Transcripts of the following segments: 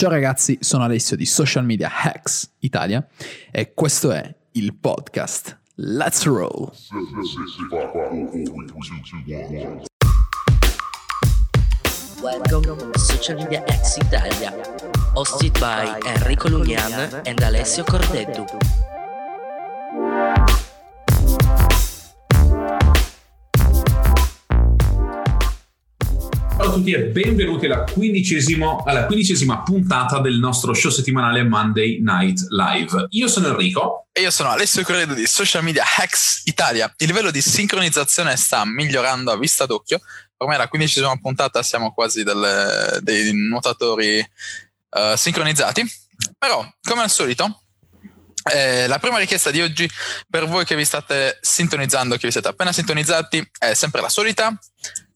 Ciao ragazzi, sono Alessio di Social Media Hacks Italia e questo è il podcast Let's Roll. Welcome to Social Media Hacks Italia, hosted by Enrico Lugnan and Alessio Cordeddu. A tutti e benvenuti alla, alla quindicesima puntata del nostro show settimanale Monday Night Live. Io sono Enrico. E io sono Alessio Corredo di Social Media Hacks Italia. Il livello di sincronizzazione sta migliorando a vista d'occhio. Ormai alla quindicesima puntata siamo quasi delle, dei nuotatori uh, sincronizzati. Però, come al solito, eh, la prima richiesta di oggi per voi che vi state sintonizzando, che vi siete appena sintonizzati, è sempre la solita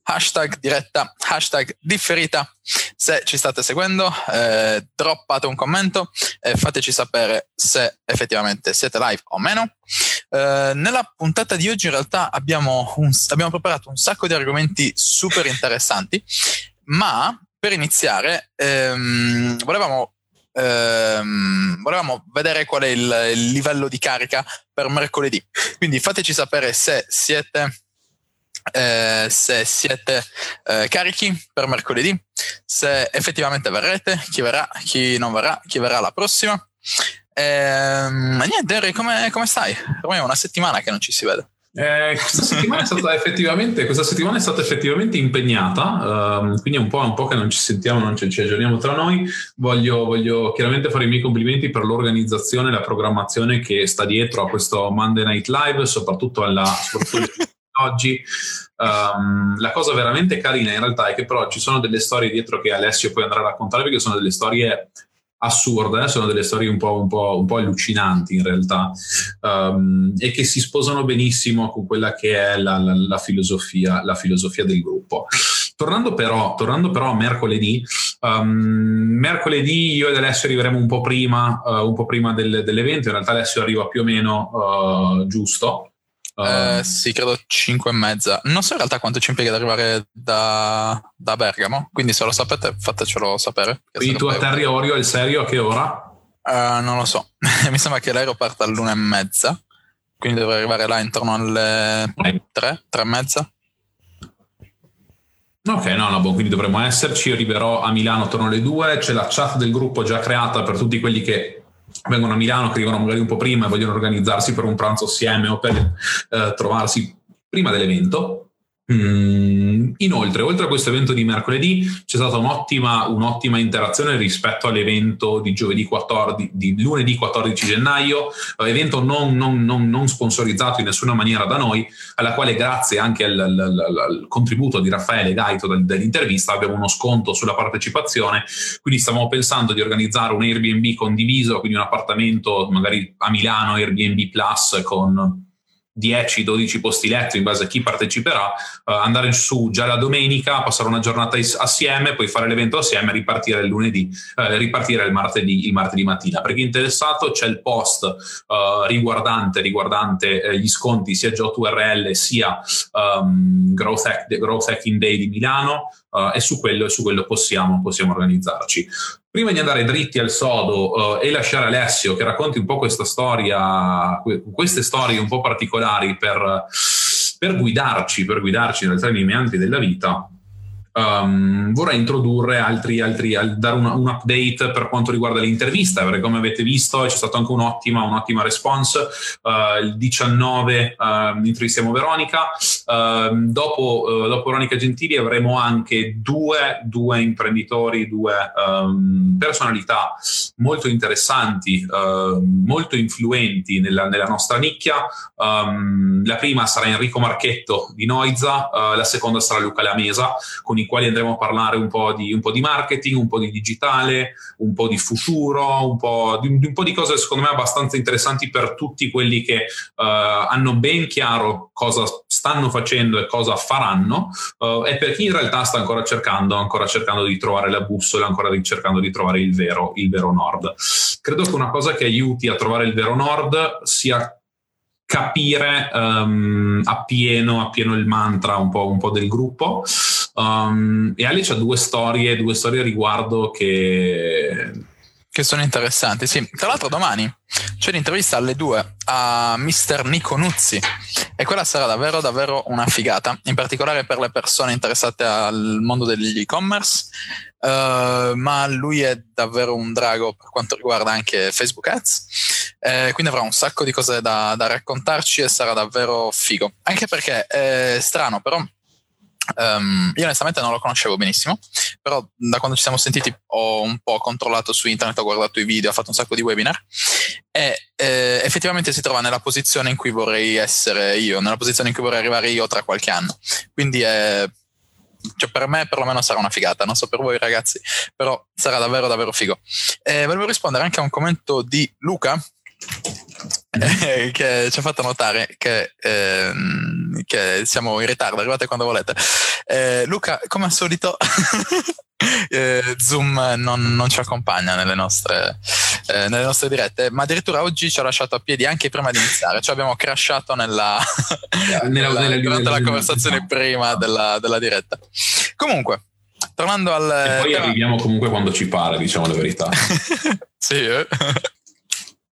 hashtag diretta, hashtag differita. Se ci state seguendo, eh, droppate un commento e fateci sapere se effettivamente siete live o meno. Eh, nella puntata di oggi in realtà abbiamo, un, abbiamo preparato un sacco di argomenti super interessanti, ma per iniziare ehm, volevamo ehm, volevamo vedere qual è il, il, livello di carica per mercoledì. Quindi fateci sapere se siete eh, se siete eh, carichi per mercoledì, se effettivamente verrete, chi verrà, chi non verrà, chi verrà la prossima. Eh, ma niente, Harry, come, come stai? Ormai è una settimana che non ci si vede. Eh, questa, settimana è stata effettivamente, questa settimana è stata effettivamente impegnata, um, quindi è un po', un po', che non ci sentiamo, non ci, ci aggiorniamo tra noi. Voglio, voglio, chiaramente fare i miei complimenti per l'organizzazione e la programmazione che sta dietro a questo Monday Night Live, soprattutto alla soprattutto oggi. Um, la cosa veramente carina in realtà è che però ci sono delle storie dietro che Alessio poi andrà a raccontare perché sono delle storie assurde, eh? sono delle storie un po', un po', un po allucinanti in realtà um, e che si sposano benissimo con quella che è la, la, la, filosofia, la filosofia, del gruppo. Tornando però, tornando però a mercoledì, um, mercoledì io ed Alessio arriveremo un po' prima, uh, un po prima del, dell'evento, in realtà Alessio arriva più o meno uh, giusto, Uh, sì, credo 5 e mezza. Non so in realtà quanto ci impiega ad arrivare da, da Bergamo, quindi se lo sapete fatecelo sapere. Quindi tu atterri a Orio il serio a che ora? Uh, non lo so, mi sembra che l'aereo parta all'una e mezza, quindi dovrei arrivare là intorno alle 3, 3 e mezza. Ok, no, no, boh, quindi dovremmo esserci. Io arriverò a Milano attorno alle 2. C'è la chat del gruppo già creata per tutti quelli che vengono a Milano, che arrivano magari un po' prima e vogliono organizzarsi per un pranzo assieme o per eh, trovarsi prima dell'evento. Mm, inoltre, oltre a questo evento di mercoledì, c'è stata un'ottima, un'ottima interazione rispetto all'evento di giovedì 14, di lunedì 14 gennaio, eh, evento non, non, non, non, sponsorizzato in nessuna maniera da noi, alla quale grazie anche al, al, al, al contributo di Raffaele Gaito del, dell'intervista abbiamo uno sconto sulla partecipazione, quindi stavamo pensando di organizzare un Airbnb condiviso, quindi un appartamento magari a Milano Airbnb Plus con 10-12 posti letto in base a chi parteciperà, uh, andare su già la domenica, passare una giornata is- assieme, poi fare l'evento assieme e ripartire il lunedì, uh, ripartire il martedì, il martedì, mattina. Per chi è interessato c'è il post uh, riguardante, riguardante gli sconti sia JOTURL sia um, Growth, Hack, Growth Hacking Day di Milano e su quello, su quello possiamo, possiamo organizzarci. Prima di andare dritti al sodo uh, e lasciare Alessio che racconti un po' questa storia, queste storie un po' particolari per, per guidarci, per guidarci nel meandri della vita, Um, vorrei introdurre altri, altri al, dare una, un update per quanto riguarda l'intervista, perché come avete visto c'è stata anche un'ottima, un'ottima response. Uh, il 19 uh, intervistiamo Veronica, uh, dopo, uh, dopo, Veronica Gentili avremo anche due, due imprenditori, due um, personalità molto interessanti, molto influenti nella, nella nostra nicchia. Um, la prima sarà Enrico Marchetto di Noiza, la seconda sarà Luca Lamesa, con i i quali andremo a parlare un po' di, un po di marketing, un po' di digitale, un po' di futuro, un po' di, un po' di cose secondo me abbastanza interessanti per tutti quelli che uh, hanno ben chiaro cosa stanno facendo e cosa faranno uh, e per chi in realtà sta ancora cercando, ancora cercando di trovare la bussola, ancora cercando di trovare il vero, il vero nord. Credo che una cosa che aiuti a trovare il vero nord sia capire um, appieno, appieno il mantra un po', un po del gruppo Um, e Ali ha due storie, due storie a riguardo che che sono interessanti. Sì, tra l'altro domani c'è l'intervista alle 2 a Mr. Nico Nuzzi e quella sarà davvero davvero una figata, in particolare per le persone interessate al mondo degli e-commerce, uh, ma lui è davvero un drago per quanto riguarda anche Facebook Ads, eh, quindi avrà un sacco di cose da, da raccontarci e sarà davvero figo, anche perché è strano però Um, io onestamente non lo conoscevo benissimo, però da quando ci siamo sentiti ho un po' controllato su internet, ho guardato i video, ho fatto un sacco di webinar e eh, effettivamente si trova nella posizione in cui vorrei essere io, nella posizione in cui vorrei arrivare io tra qualche anno. Quindi è, cioè per me perlomeno sarà una figata, non so per voi ragazzi, però sarà davvero davvero figo. Eh, volevo rispondere anche a un commento di Luca eh, che ci ha fatto notare che, ehm, che, siamo in ritardo, arrivate quando volete. Eh, Luca, come al solito, eh, Zoom non, non, ci accompagna nelle nostre, eh, nelle nostre, dirette, ma addirittura oggi ci ha lasciato a piedi anche prima di iniziare, cioè abbiamo crashato nella, nella, nella, durante la conversazione prima della, della diretta. Comunque, tornando al... E poi arriviamo comunque quando ci pare, diciamo la verità. sì, eh?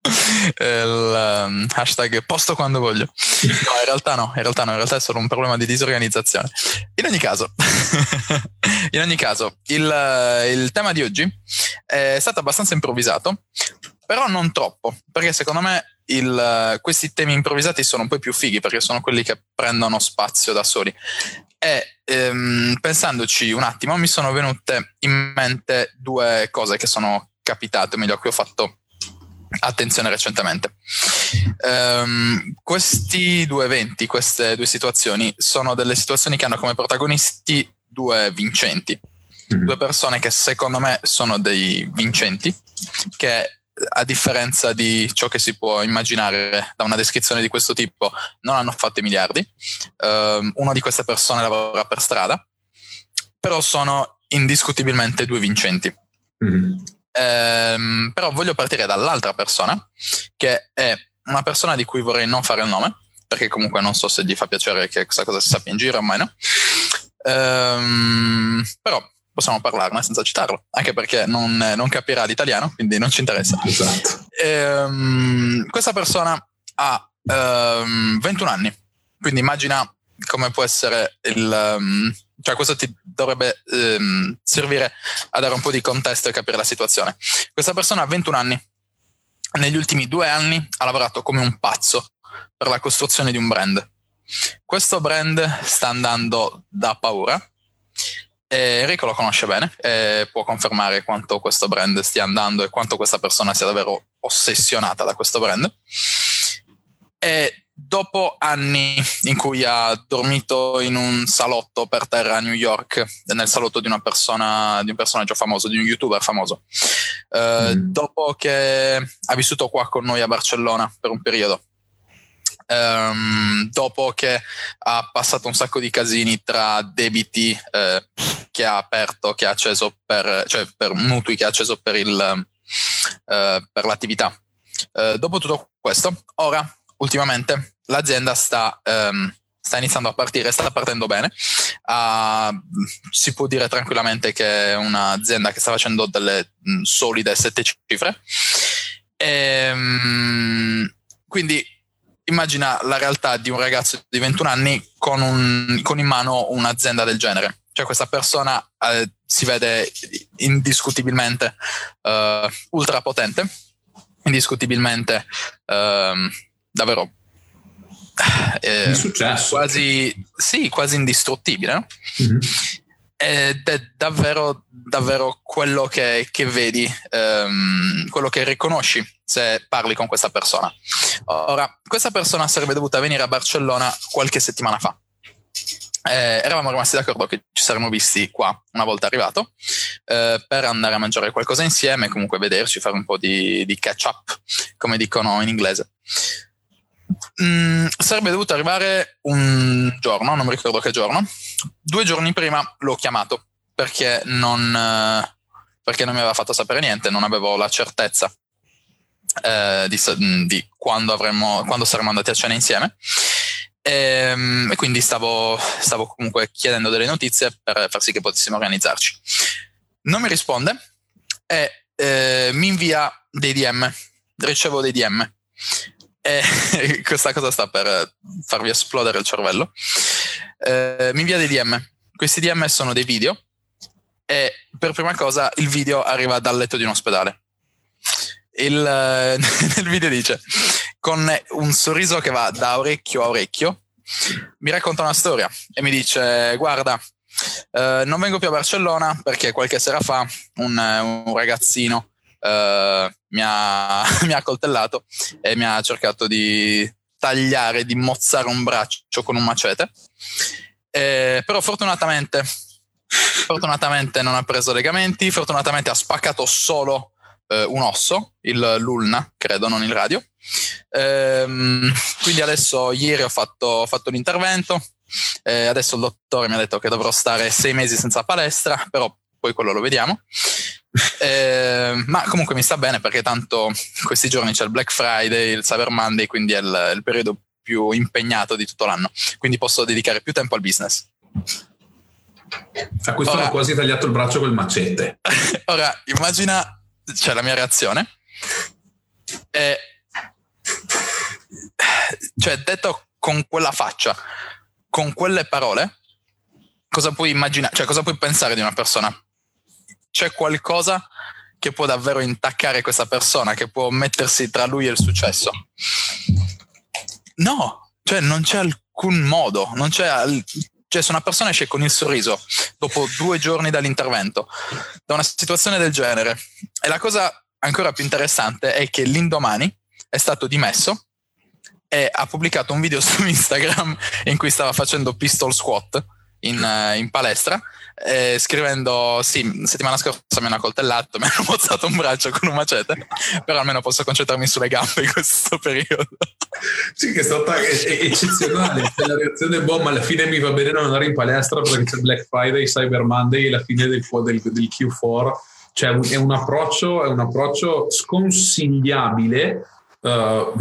il um, hashtag posto quando voglio. No, in realtà no, in realtà no, in realtà è solo un problema di disorganizzazione. In ogni caso, in ogni caso il, il tema di oggi è stato abbastanza improvvisato, però non troppo, perché secondo me il, questi temi improvvisati sono un po' più fighi perché sono quelli che prendono spazio da soli. E ehm, pensandoci un attimo, mi sono venute in mente due cose che sono capitate, meglio, a cui ho fatto attenzione recentemente. Um, questi due eventi, queste due situazioni, sono delle situazioni che hanno come protagonisti due vincenti, mm. due persone che secondo me sono dei vincenti, che a differenza di ciò che si può immaginare da una descrizione di questo tipo, non hanno fatto i miliardi. Um, una di queste persone lavora per strada, però sono indiscutibilmente due vincenti. Mm. Ehm, però voglio partire dall'altra persona, che è una persona di cui vorrei non fare il nome, perché comunque non so se gli fa piacere che questa cosa si sappia in giro, ormai no. Ehm, però possiamo parlarne senza citarlo, anche perché non, non capirà l'italiano, quindi non ci interessa. Esatto. Ehm, questa persona ha 21 anni, quindi immagina come può essere il... Cioè questo ti dovrebbe um, servire a dare un po' di contesto e capire la situazione. Questa persona ha 21 anni, negli ultimi due anni ha lavorato come un pazzo per la costruzione di un brand. Questo brand sta andando da paura. Enrico lo conosce bene e può confermare quanto questo brand stia andando e quanto questa persona sia davvero ossessionata da questo brand. E dopo anni in cui ha dormito in un salotto per terra a New York, nel salotto di una persona, di un personaggio famoso, di un youtuber famoso, eh, mm. dopo che ha vissuto qua con noi a Barcellona per un periodo, Um, dopo che ha passato un sacco di casini tra debiti eh, che ha aperto, che ha acceso per, cioè per mutui che ha acceso per, il, uh, per l'attività. Uh, dopo tutto questo, ora ultimamente l'azienda sta, um, sta iniziando a partire, sta partendo bene. Uh, si può dire tranquillamente che è un'azienda che sta facendo delle mh, solide sette cifre. E, um, quindi immagina la realtà di un ragazzo di 21 anni con, un, con in mano un'azienda del genere. Cioè questa persona eh, si vede indiscutibilmente uh, ultra potente, indiscutibilmente uh, davvero eh. Quasi, sì, quasi indistruttibile. No? Mm-hmm. Ed è davvero, davvero quello che, che vedi, ehm, quello che riconosci se parli con questa persona. Ora, questa persona sarebbe dovuta venire a Barcellona qualche settimana fa. Eh, eravamo rimasti d'accordo che ci saremmo visti qua una volta arrivato eh, per andare a mangiare qualcosa insieme, comunque vederci, fare un po' di, di catch up, come dicono in inglese. Mm, sarebbe dovuto arrivare un giorno, non mi ricordo che giorno. Due giorni prima l'ho chiamato perché non, eh, perché non mi aveva fatto sapere niente, non avevo la certezza eh, di, mm, di quando, avremmo, quando saremmo andati a cena insieme. E, ehm, e, quindi stavo, stavo comunque chiedendo delle notizie per far sì che potessimo organizzarci. Non mi risponde e eh, mi invia dei DM, ricevo dei DM. E questa cosa sta per farvi esplodere il cervello. Eh, mi invia dei DM. Questi DM sono dei video e per prima cosa il video arriva dal letto di un ospedale. Il, nel video dice con un sorriso che va da orecchio a orecchio mi racconta una storia e mi dice guarda eh, non vengo più a Barcellona perché qualche sera fa un, un ragazzino eh, mi, ha, mi ha accoltellato e mi ha cercato di tagliare, di mozzare un braccio con un macete. Eh, però fortunatamente, fortunatamente non ha preso legamenti, fortunatamente ha spaccato solo eh, un osso, il l'ulna, credo, non il radio. Ehm, quindi adesso ieri ho fatto, ho fatto l'intervento, eh, adesso il dottore mi ha detto che dovrò stare sei mesi senza palestra, però poi quello lo vediamo. Eh, ma comunque mi sta bene perché tanto questi giorni c'è il Black Friday, il Cyber Monday, quindi è il, il periodo più impegnato di tutto l'anno. Quindi posso dedicare più tempo al business. A questo ora, ho quasi tagliato il braccio col macete. Ora, immagina, cioè la mia reazione. È, cioè, detto con quella faccia, con quelle parole, cosa puoi immaginare, cioè cosa puoi pensare di una persona? C'è qualcosa che può davvero intaccare questa persona, che può mettersi tra lui e il successo? No, cioè non c'è alcun modo, non c'è al- cioè se una persona esce con il sorriso dopo due giorni dall'intervento da una situazione del genere e la cosa ancora più interessante è che l'indomani è stato dimesso e ha pubblicato un video su Instagram in cui stava facendo pistol squat in, uh, in palestra eh, scrivendo sì, settimana scorsa mi hanno accoltellato, mi hanno mozzato un braccio con un macete, però almeno posso concentrarmi sulle gambe in questo periodo. Sì, che è stata eccezionale. La reazione bomba. Alla fine mi va bene non andare in palestra perché c'è Black Friday, Cyber Monday la fine del, del, del Q4. Cioè, è un approccio, è un approccio sconsigliabile. Uh,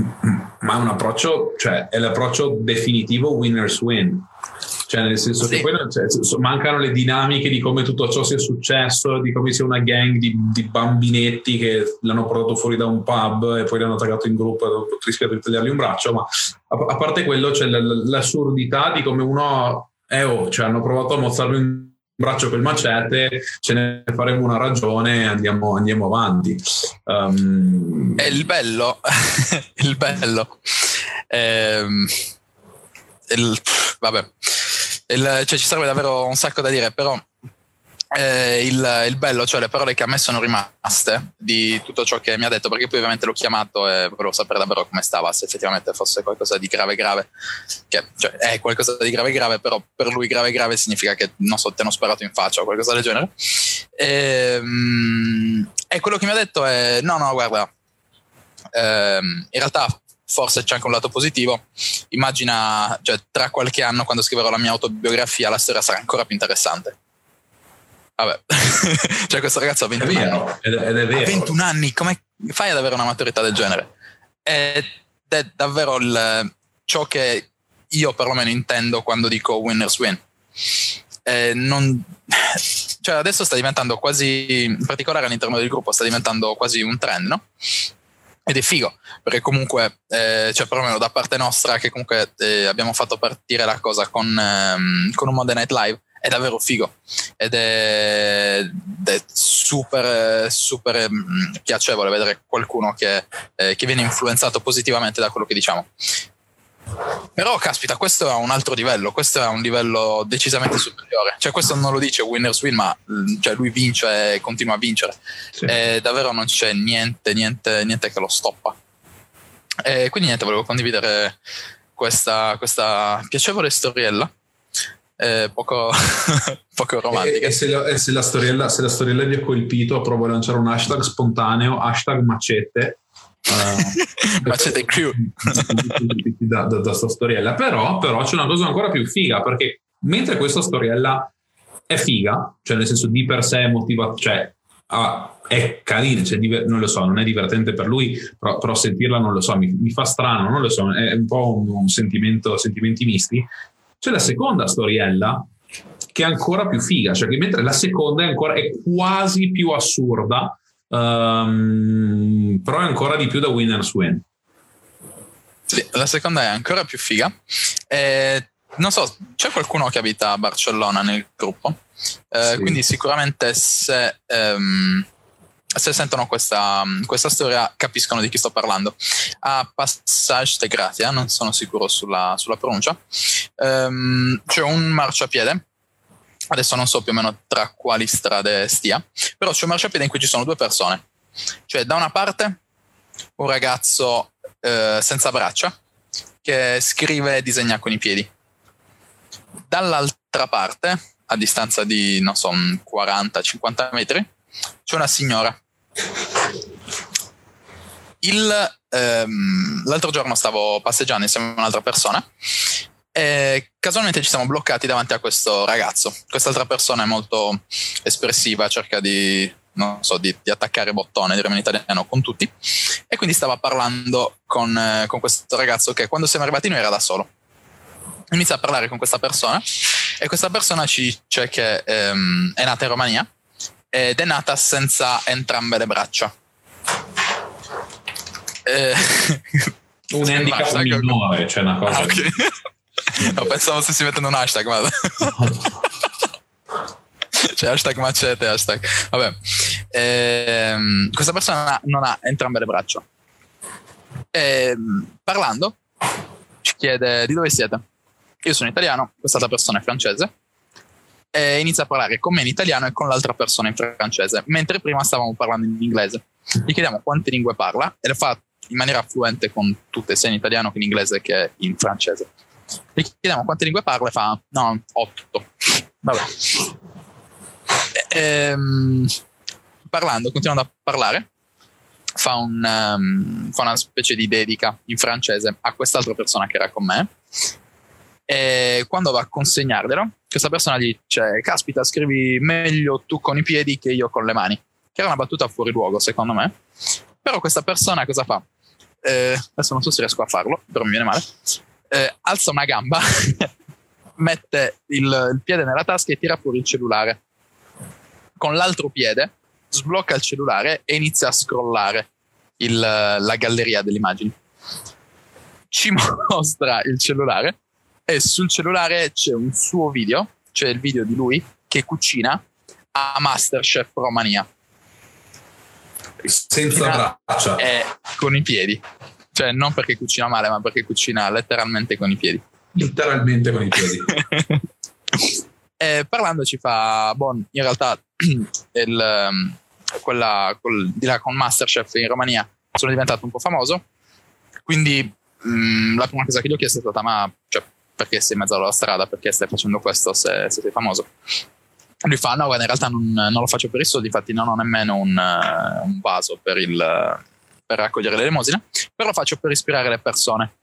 ma è un approccio, cioè è l'approccio definitivo winners win cioè nel senso sì. che poi mancano le dinamiche di come tutto ciò sia successo, di come sia una gang di, di bambinetti che l'hanno portato fuori da un pub e poi l'hanno attaccato in gruppo e hanno rischiato di tagliargli un braccio, ma a, a parte quello c'è l'assurdità di come uno, eh oh, cioè hanno provato a mozzarmi un braccio col macete, ce ne faremo una ragione e andiamo, andiamo avanti. Um... È il bello, il bello. Ehm, il, vabbè il, cioè, ci sarebbe davvero un sacco da dire, però eh, il, il, bello, cioè le parole che a me sono rimaste di tutto ciò che mi ha detto, perché poi ovviamente l'ho chiamato e volevo sapere davvero come stava, se effettivamente fosse qualcosa di grave grave, che cioè, è qualcosa di grave grave, però per lui grave grave significa che non so, ti hanno sparato in faccia o qualcosa del genere. E, ehm, e quello che mi ha detto è, no, no, guarda, ehm, in realtà forse c'è anche un lato positivo. Immagina, cioè, tra qualche anno, quando scriverò la mia autobiografia, la storia sarà ancora più interessante. Vabbè, cioè, questo ragazzo ha 21 è vero, anni. Ed è vero. Ha 21 anni, come fai ad avere una maturità del genere? Ed è davvero il, ciò che io perlomeno intendo quando dico winners win. Eh, non, cioè adesso sta diventando quasi, in particolare all'interno del gruppo, sta diventando quasi un trend, no? ed è figo perché comunque eh, cioè perlomeno da parte nostra che comunque eh, abbiamo fatto partire la cosa con, ehm, con un Monday Night Live è davvero figo ed è, è super super mm, piacevole vedere qualcuno che, eh, che viene influenzato positivamente da quello che diciamo però, caspita, questo è un altro livello, questo è un livello decisamente superiore. Cioè, questo non lo dice winners win, ma cioè, lui vince e continua a vincere. Sì. E davvero non c'è niente, niente, niente che lo stoppa. E quindi niente, volevo condividere questa, questa piacevole storiella. Eh, poco, poco romantica. E, e, se la, e se, la storiella, se la storiella vi ha colpito, provo a lanciare un hashtag spontaneo, hashtag macete Uh, Macete Crew da, da, da sta storiella però, però c'è una cosa ancora più figa perché mentre questa storiella è figa cioè nel senso di per sé motiva cioè ah, è carina cioè, non lo so non è divertente per lui però, però sentirla non lo so mi, mi, fa strano non lo so è un po' un, un sentimento sentimenti misti c'è la seconda storiella che è ancora più figa cioè che mentre la seconda è ancora è quasi più assurda Um, però è ancora di più da winners win. Sì, la seconda è ancora più figa. Eh, non so, c'è qualcuno che abita a Barcellona nel gruppo? Eh, sì. Quindi sicuramente se, ehm, se sentono questa, questa, storia capiscono di chi sto parlando. A Passage de Gratia, non sono sicuro sulla, sulla pronuncia, ehm, c'è un marciapiede adesso non so più o meno tra quali strade stia, però c'è un marciapiede in cui ci sono due persone. Cioè, da una parte un ragazzo eh, senza braccia che scrive e disegna con i piedi. Dall'altra parte, a distanza di, non so, 40-50 metri, c'è una signora. Il, ehm, l'altro giorno stavo passeggiando insieme a un'altra persona e casualmente ci siamo bloccati davanti a questo ragazzo. Quest'altra persona è molto espressiva, cerca di, so, di, di attaccare bottone, diremo in italiano, con tutti. E quindi stava parlando con, eh, con questo ragazzo che quando siamo arrivati noi era da solo. Inizia a parlare con questa persona e questa persona ci dice che ehm, è nata in Romania ed è nata senza entrambe le braccia. Eh, un handicap minore, c'è una cosa. Ah, okay. No, pensavo stessi mettendo un hashtag, ma... cioè hashtag macete, hashtag. Vabbè. Ehm, questa persona non ha entrambe le braccia. Ehm, parlando, ci chiede di dove siete. Io sono italiano, quest'altra persona è francese. E inizia a parlare con me in italiano e con l'altra persona in francese, mentre prima stavamo parlando in inglese. Gli chiediamo quante lingue parla e le fa in maniera fluente con tutte, sia in italiano che in inglese che in francese. Gli chiediamo quante lingue parla e fa no, otto. Vabbè. E, ehm, parlando, continuando a parlare, fa, un, um, fa una specie di dedica in francese a quest'altra persona che era con me. E quando va a consegnarglielo, questa persona dice: Caspita, scrivi meglio tu con i piedi che io con le mani. Che era una battuta fuori luogo, secondo me. Però questa persona cosa fa? Eh, adesso non so se riesco a farlo, però mi viene male eh, alza una gamba, mette il, il piede nella tasca e tira fuori il cellulare. Con l'altro piede sblocca il cellulare e inizia a scrollare il, la galleria delle immagini. Ci mostra il cellulare e sul cellulare c'è un suo video, c'è il video di lui che cucina a Masterchef Romania. Senza braccia. Con i piedi. Cioè, non perché cucina male, ma perché cucina letteralmente con i piedi. Letteralmente con i piedi. e parlando ci fa, boh, in realtà il, um, quella, quel, di là con Masterchef in Romania sono diventato un po' famoso, quindi mh, mm, la prima cosa che gli ho chiesto è stata, ma cioè, perché sei in mezzo alla strada, perché stai facendo questo se, se sei famoso? Lui fa, no, guarda, in realtà non, non, lo faccio per i soldi, infatti non ho nemmeno un, uh, un vaso per il per raccogliere l'elemosina, però lo faccio per ispirare le persone.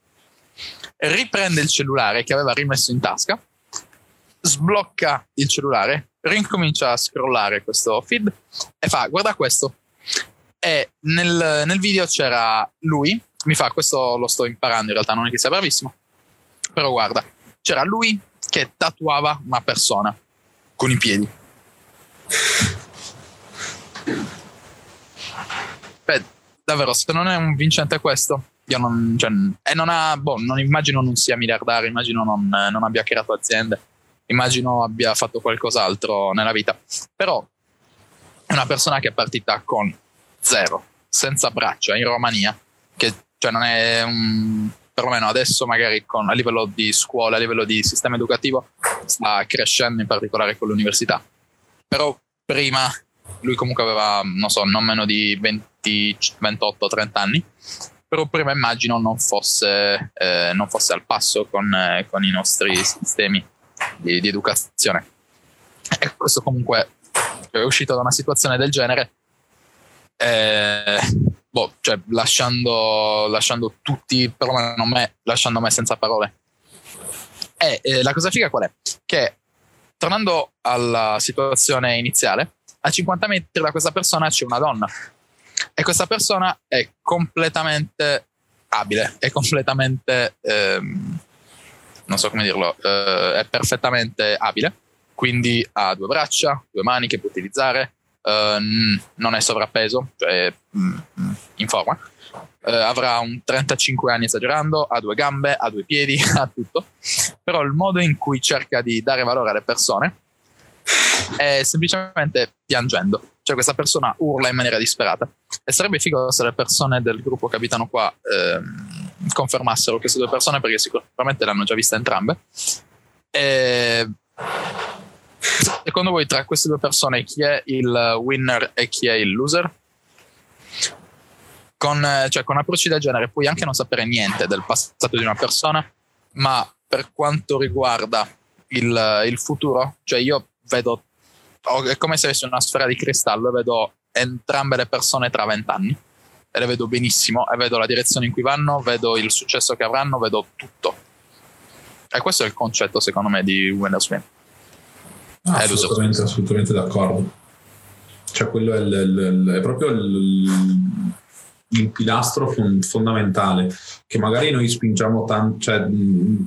Riprende il cellulare che aveva rimesso in tasca, sblocca il cellulare, rincomincia a scrollare questo feed e fa guarda questo. E nel, nel video c'era lui, mi fa questo lo sto imparando in realtà, non è che sia bravissimo, però guarda, c'era lui che tatuava una persona con i piedi. Beh, davvero, se non è un vincente questo, io non, cioè, e non ha, boh, non immagino non sia miliardario, immagino non, non abbia creato aziende, immagino abbia fatto qualcos'altro nella vita. Però è una persona che è partita con zero, senza braccia, in Romania, che cioè non è un, perlomeno adesso magari con, a livello di scuola, a livello di sistema educativo, sta crescendo in particolare con l'università. Però prima lui comunque aveva, non so, non meno di 20, 28-30 anni, però prima immagino non fosse, eh, non fosse al passo con, eh, con, i nostri sistemi di, di educazione. E questo comunque è uscito da una situazione del genere, eh, boh, cioè lasciando, lasciando tutti, perlomeno me, lasciando me senza parole. E eh, la cosa figa qual è? Che tornando alla situazione iniziale, a 50 metri da questa persona c'è una donna e questa persona è completamente abile, è completamente, ehm, non so come dirlo, eh, è perfettamente abile, quindi ha due braccia, due mani che può utilizzare, uh, non è sovrappeso, cioè mm, in forma. Uh, avrà un 35 anni esagerando, ha due gambe, ha due piedi, ha tutto. Però il modo in cui cerca di dare valore alle persone è semplicemente piangendo. Cioè questa persona urla in maniera disperata. E sarebbe figo se le persone del gruppo capitano qua ehm, confermassero queste due persone perché sicuramente le hanno già viste entrambe. E secondo voi tra queste due persone chi è il winner e chi è il loser? Con, cioè, con approcci del genere puoi anche non sapere niente del passato di una persona, ma per quanto riguarda il, il futuro, cioè io vedo è come se avessi una sfera di cristallo e vedo entrambe le persone tra vent'anni e le vedo benissimo e vedo la direzione in cui vanno, vedo il successo che avranno, vedo tutto. E questo è il concetto, secondo me, di Windows Win. Ah, assolutamente, assolutamente d'accordo. Cioè, quello è, il, il, è proprio il, il pilastro fondamentale che magari noi spingiamo tanto, cioè,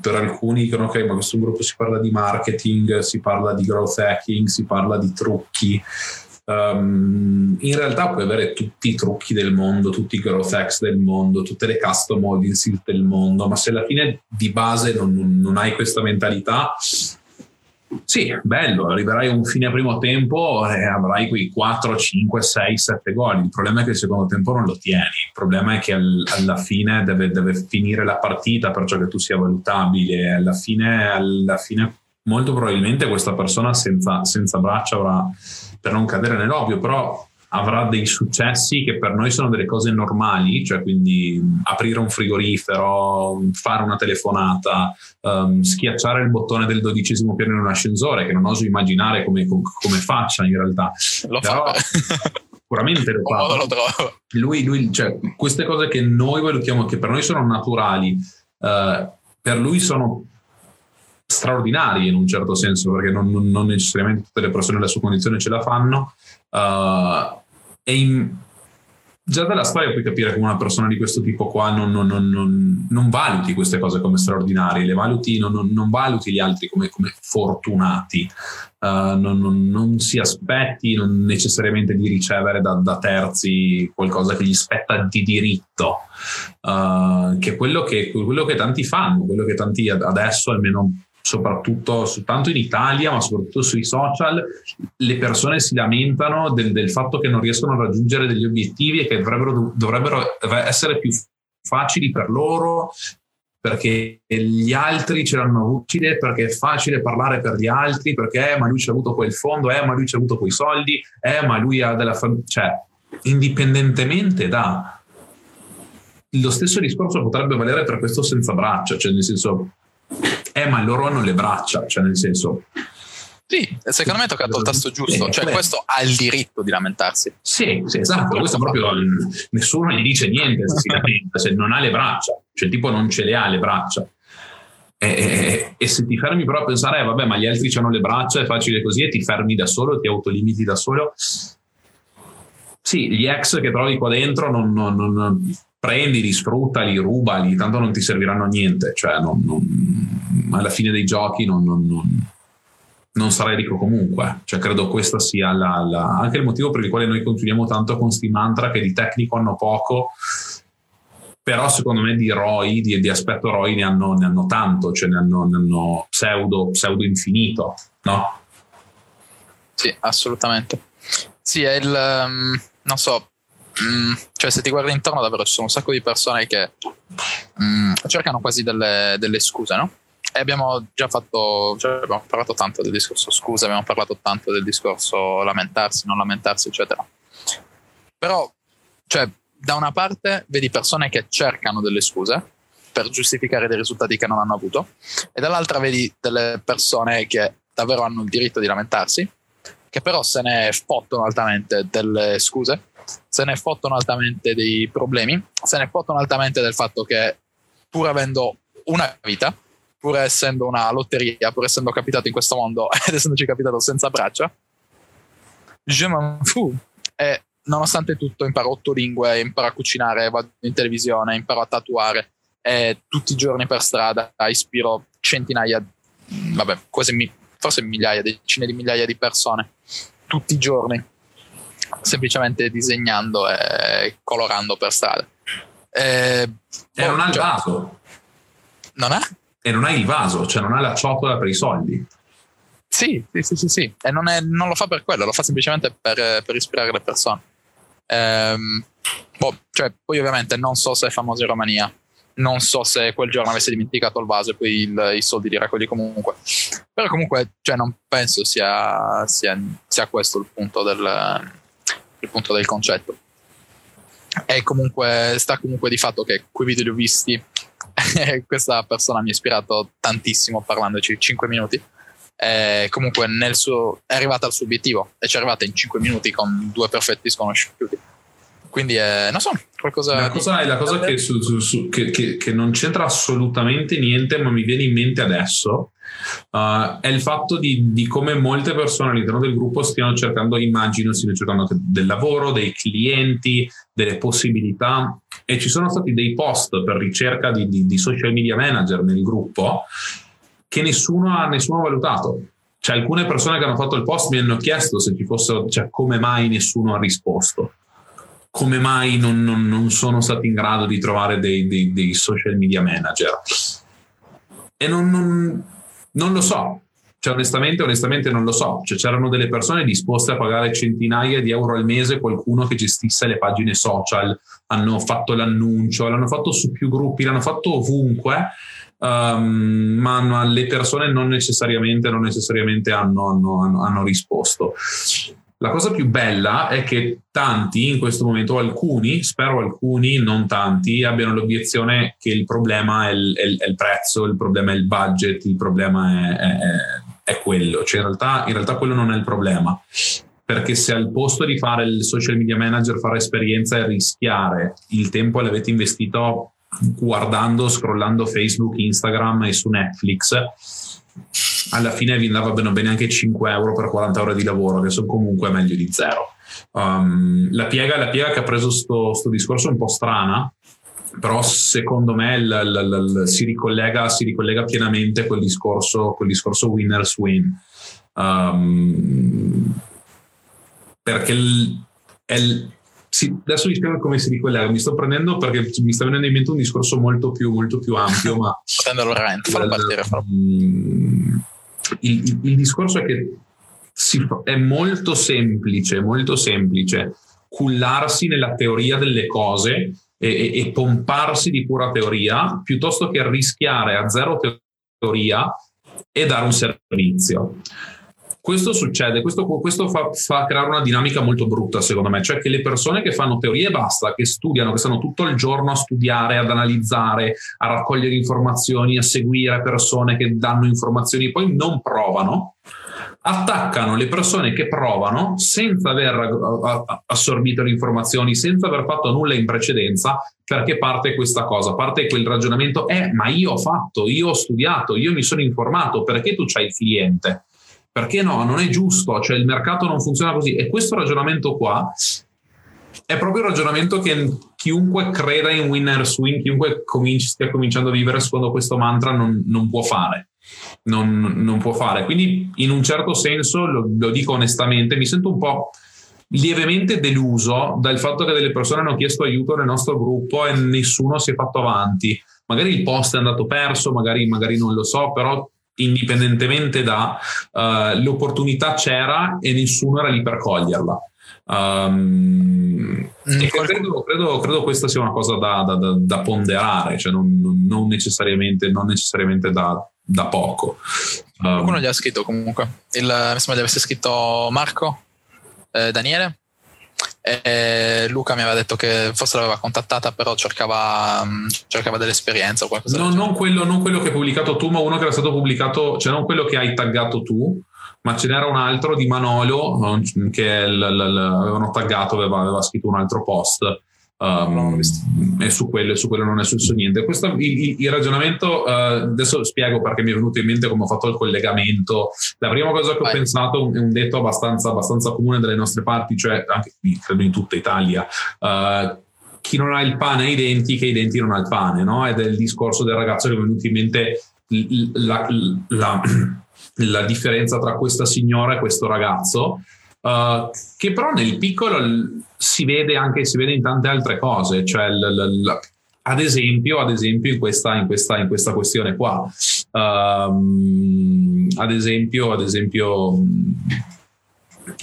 per alcuni dicono ok ma questo gruppo si parla di marketing, si parla di growth hacking, si parla di trucchi um, in realtà puoi avere tutti i trucchi del mondo, tutti i growth hacks del mondo, tutte le custom audiences del mondo ma se alla fine di base non, non hai questa mentalità sì, bello, arriverai a un fine primo tempo e avrai quei 4, 5, 6, 7 gol. Il problema è che il secondo tempo non lo tieni. Il problema è che al, alla fine deve, deve, finire la partita perciò che tu sia valutabile. Alla fine, alla fine molto probabilmente questa persona senza, senza braccia avrà, per non cadere nell'ovvio, però avrà dei successi che per noi sono delle cose normali, cioè quindi aprire un frigorifero, fare una telefonata, um, schiacciare il bottone del dodicesimo piano in un ascensore, che non oso immaginare come, come faccia in realtà. Lo Però, fa. sicuramente lo fa. Lo trovo. Lui, lui, cioè, queste cose che noi valutiamo, che per noi sono naturali, uh, per lui sono straordinarie in un certo senso, perché non, non, necessariamente tutte le persone della sua condizione ce la fanno. Uh, e in, già dalla storia puoi capire come una persona di questo tipo qua non, non, non, non valuti queste cose come straordinarie, le valuti, non, valuti gli altri come, come fortunati, uh, non, si aspetti necessariamente di ricevere da, da, terzi qualcosa che gli spetta di diritto, uh, che è quello che, quello che tanti fanno, quello che tanti adesso almeno soprattutto soltanto in Italia, ma soprattutto sui social, le persone si lamentano del, del, fatto che non riescono a raggiungere degli obiettivi e che dovrebbero, dovrebbero essere più facili per loro perché gli altri ce l'hanno utile, perché è facile parlare per gli altri, perché eh, ma lui ci ha avuto quel fondo, eh, ma lui ci ha avuto quei soldi, eh, ma lui ha della famiglia, cioè indipendentemente da... Lo stesso discorso potrebbe valere per questo senza braccia, cioè nel senso eh, ma loro hanno le braccia, cioè nel senso... Sì, secondo me hai toccato il tasto giusto, cioè questo ha il diritto di lamentarsi. Sì, sì esatto, questo proprio nessuno gli dice niente se si lamenta, se non ha le braccia, cioè tipo non ce le ha le braccia. E, e, e, se ti fermi però a pensare, eh, vabbè, ma gli altri hanno le braccia, è facile così, e ti fermi da solo, ti autolimiti da solo. Sì, gli ex che trovi qua dentro non, non, non prendili, sfruttali, rubali, tanto non ti serviranno a niente, cioè non, non, alla fine dei giochi non, non, sarai ricco comunque, cioè credo questo sia la, la, anche il motivo per il quale noi continuiamo tanto con sti mantra che di tecnico hanno poco, però secondo me di ROI, di, di aspetto ROI ne hanno, ne hanno, tanto, cioè ne hanno, ne hanno pseudo, pseudo infinito, no? Sì, assolutamente. Sì, è il... Um, non so, Mm, cioè se ti guardi intorno davvero ci sono un sacco di persone che mm, cercano quasi delle, delle, scuse, no? E abbiamo già fatto, cioè abbiamo parlato tanto del discorso scuse, abbiamo parlato tanto del discorso lamentarsi, non lamentarsi, eccetera. Però, cioè, da una parte vedi persone che cercano delle scuse per giustificare dei risultati che non hanno avuto, e dall'altra vedi delle persone che davvero hanno il diritto di lamentarsi, che però se ne fottono altamente delle scuse se ne fottono altamente dei problemi, se ne fottono altamente del fatto che pur avendo una vita, pur essendo una lotteria, pur essendo capitato in questo mondo ed essendoci capitato senza braccia, je m'en fous. E nonostante tutto imparo otto lingue, imparo a cucinare, vado in televisione, imparo a tatuare e tutti i giorni per strada ispiro centinaia, vabbè, quasi mi, forse migliaia, decine di migliaia di persone tutti i giorni semplicemente disegnando e colorando per strada. E, e non ha il cioè, vaso. Non ha? E non ha il vaso, cioè non ha la ciotola per i soldi. Sì, sì, sì, sì, sì. e non, è, non, lo fa per quello, lo fa semplicemente per, per ispirare le persone. Ehm, boh, cioè, poi ovviamente non so se è famoso in Romania, non so se quel giorno avesse dimenticato il vaso e poi il, i soldi li raccogli comunque. Però comunque cioè, non penso sia, sia, sia questo il punto, del, punto del concetto. E comunque sta comunque di fatto che quei video li ho visti questa persona mi ha ispirato tantissimo parlandoci 5 minuti. E comunque suo, è arrivata al suo obiettivo e ci è arrivata in 5 minuti con due perfetti sconosciuti. Quindi, eh, non so, qualcosa. La cosa, di... la cosa che, su, su, su, che, che, che, non c'entra assolutamente niente, ma mi viene in mente adesso, uh, è il fatto di, di, come molte persone all'interno del gruppo stiano cercando, immagino, stiano cercando del lavoro, dei clienti, delle possibilità. E ci sono stati dei post per ricerca di, di, di social media manager nel gruppo che nessuno ha, nessuno ha valutato. Cioè, alcune persone che hanno fatto il post mi hanno chiesto se ci fosse, cioè, come mai nessuno ha risposto come mai non, non, non sono stati in grado di trovare dei, dei, dei social media manager. E non, non, lo so, cioè, onestamente, onestamente non lo so. Cioè, c'erano delle persone disposte a pagare centinaia di euro al mese qualcuno che gestisse le pagine social, hanno fatto l'annuncio, l'hanno fatto su più gruppi, l'hanno fatto ovunque, um, ma le persone non necessariamente, non necessariamente hanno, hanno, hanno risposto. La cosa più bella è che tanti in questo momento, alcuni, spero alcuni, non tanti, abbiano l'obiezione che il problema è il, è il, è il prezzo, il problema è il budget, il problema è, è quello. Cioè in realtà, in realtà quello non è il problema perché se al posto di fare il social media manager, fare esperienza e rischiare il tempo l'avete investito guardando, scrollando Facebook, Instagram e su Netflix, alla fine vi andava bene, anche 5 euro per 40 ore di lavoro, che sono comunque meglio di zero. Um, la, piega, la, piega, che ha preso questo discorso è un po' strana, però secondo me l, l, l, si, ricollega, si, ricollega, pienamente col discorso, col discorso winners win. Um, perché è sì, adesso vi spiego come si ricollega. Mi sto prendendo perché mi sta venendo in mente un discorso molto più, molto più ampio. ma Prendelo rent, fallo partire. Fallo. Il, il, discorso è che si, è molto semplice, molto semplice cullarsi nella teoria delle cose e, e pomparsi di pura teoria piuttosto che rischiare a zero teoria e dare un servizio. Questo succede, questo, questo fa, fa, creare una dinamica molto brutta secondo me, cioè che le persone che fanno teorie e basta, che studiano, che stanno tutto il giorno a studiare, ad analizzare, a raccogliere informazioni, a seguire persone che danno informazioni, poi non provano, attaccano le persone che provano senza aver assorbito le informazioni, senza aver fatto nulla in precedenza, perché parte questa cosa, parte quel ragionamento, eh, ma io ho fatto, io ho studiato, io mi sono informato, perché tu c'hai il cliente? Perché no? Non è giusto, cioè il mercato non funziona così. E questo ragionamento qua è proprio il ragionamento che chiunque creda in winner swing, chiunque cominci, stia cominciando a vivere secondo questo mantra non, non può fare. Non, non, può fare. Quindi, in un certo senso, lo, lo, dico onestamente, mi sento un po' lievemente deluso dal fatto che delle persone hanno chiesto aiuto nel nostro gruppo e nessuno si è fatto avanti. Magari il post è andato perso, magari, magari non lo so, però indipendentemente da uh, l'opportunità c'era e nessuno era lì per coglierla. Um, mm, credo, credo, credo, questa sia una cosa da, da, da, da ponderare, cioè non, non, necessariamente, non necessariamente da, da poco. Um, Qualcuno gli ha scritto comunque. Il, mi sembra di avesse scritto Marco, eh, Daniele e Luca mi aveva detto che forse l'aveva contattata, però cercava, mm, cercava dell'esperienza o qualcosa. No, non quello, non quello che hai pubblicato tu, ma uno che era stato pubblicato, cioè non quello che hai taggato tu, ma ce n'era un altro di Manolo che l- l- l- avevano taggato, aveva, aveva scritto un altro post Um, e su quello, su quello, non è successo niente. Questo, il, il, ragionamento, uh, adesso spiego perché mi è venuto in mente come ho fatto il collegamento. La prima cosa che ho Vai. pensato è un detto abbastanza, abbastanza, comune dalle nostre parti, cioè anche qui, credo in tutta Italia. Uh, chi non ha il pane ha i denti, che i denti non ha il pane, no? Ed è il discorso del ragazzo che è venuto in mente la, la, la, la differenza tra questa signora e questo ragazzo uh, che però nel piccolo si vede anche si vede in tante altre cose, cioè l, l, l, ad esempio, ad esempio in, questa, in, questa, in questa questione qua, um, ad esempio, ad esempio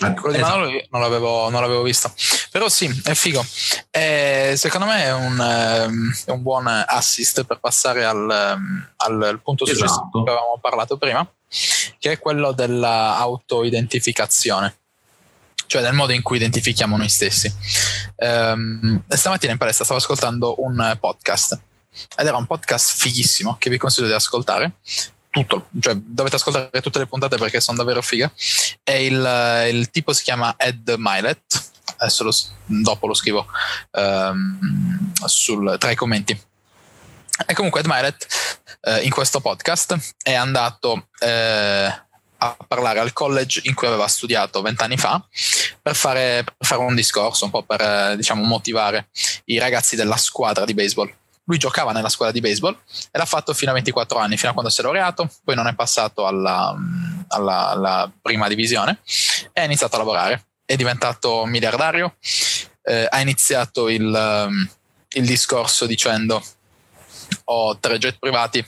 Ecco, di esatto. Non l'avevo, non l'avevo visto, però sì, è figo. E secondo me è un, ehm, è un, buon assist per passare al, ehm, al punto successivo esatto. che avevamo parlato prima, che è quello dell'auto-identificazione, cioè del modo in cui identifichiamo noi stessi. Um, stamattina in palestra stavo ascoltando un podcast ed era un podcast fighissimo che vi consiglio di ascoltare tutto, cioè dovete ascoltare tutte le puntate perché sono davvero fighe. E il, il tipo si chiama Ed Milet. Adesso lo, dopo lo scrivo um, sul, tra i commenti. E comunque Ed Milet eh, in questo podcast è andato eh, a parlare al college in cui aveva studiato vent'anni fa per fare, per fare, un discorso, un po' per eh, diciamo, motivare i ragazzi della squadra di baseball lui giocava nella scuola di baseball e l'ha fatto fino a 24 anni, fino a quando si è laureato, poi non è passato alla, alla, alla prima divisione e ha iniziato a lavorare. È diventato miliardario, eh, ha iniziato il, um, il discorso dicendo ho tre jet privati,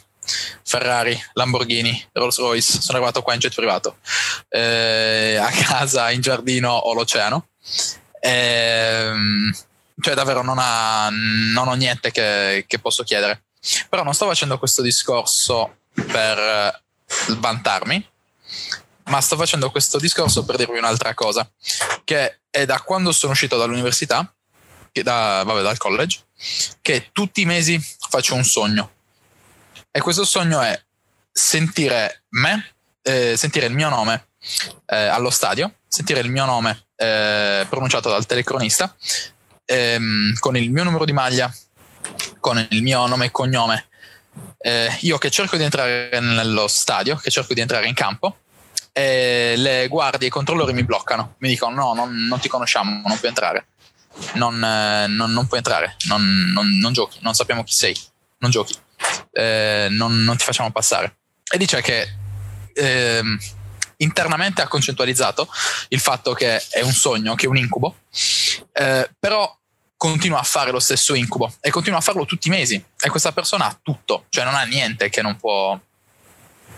Ferrari, Lamborghini, Rolls Royce, sono arrivato qua in jet privato, eh, a casa in giardino ho l'oceano. Eh, cioè davvero non, ha, non ho niente che, che, posso chiedere. Però non sto facendo questo discorso per vantarmi, ma sto facendo questo discorso per dirvi un'altra cosa, che è da quando sono uscito dall'università, da, vabbè, dal college, che tutti i mesi faccio un sogno. E questo sogno è sentire me, eh, sentire il mio nome eh, allo stadio, sentire il mio nome eh, pronunciato dal telecronista ehm, con il mio numero di maglia, con il mio nome e cognome, eh, io che cerco di entrare nello stadio, che cerco di entrare in campo, e le guardie e i controllori mi bloccano, mi dicono no, non, non ti conosciamo, non puoi entrare, non, eh, non, non puoi entrare, non, giochi, non sappiamo chi sei, non giochi, eh, non, ti facciamo passare. E dice che ehm, internamente ha concettualizzato il fatto che è un sogno, che è un incubo, eh, però continua a fare lo stesso incubo e continua a farlo tutti i mesi e questa persona ha tutto, cioè non ha niente che non può,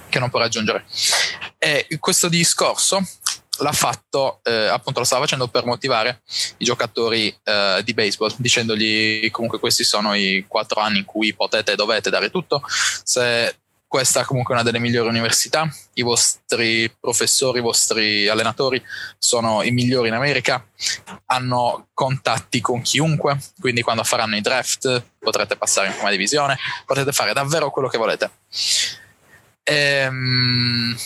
che non può raggiungere. E questo discorso l'ha fatto, eh, appunto lo stava facendo per motivare i giocatori eh, di baseball, dicendogli comunque questi sono i quattro anni in cui potete e dovete dare tutto, se questa è comunque una delle migliori università, i vostri professori, i vostri allenatori sono i migliori in America, hanno contatti con chiunque, quindi quando faranno i draft potrete passare in prima divisione, potete fare davvero quello che volete. Ehm,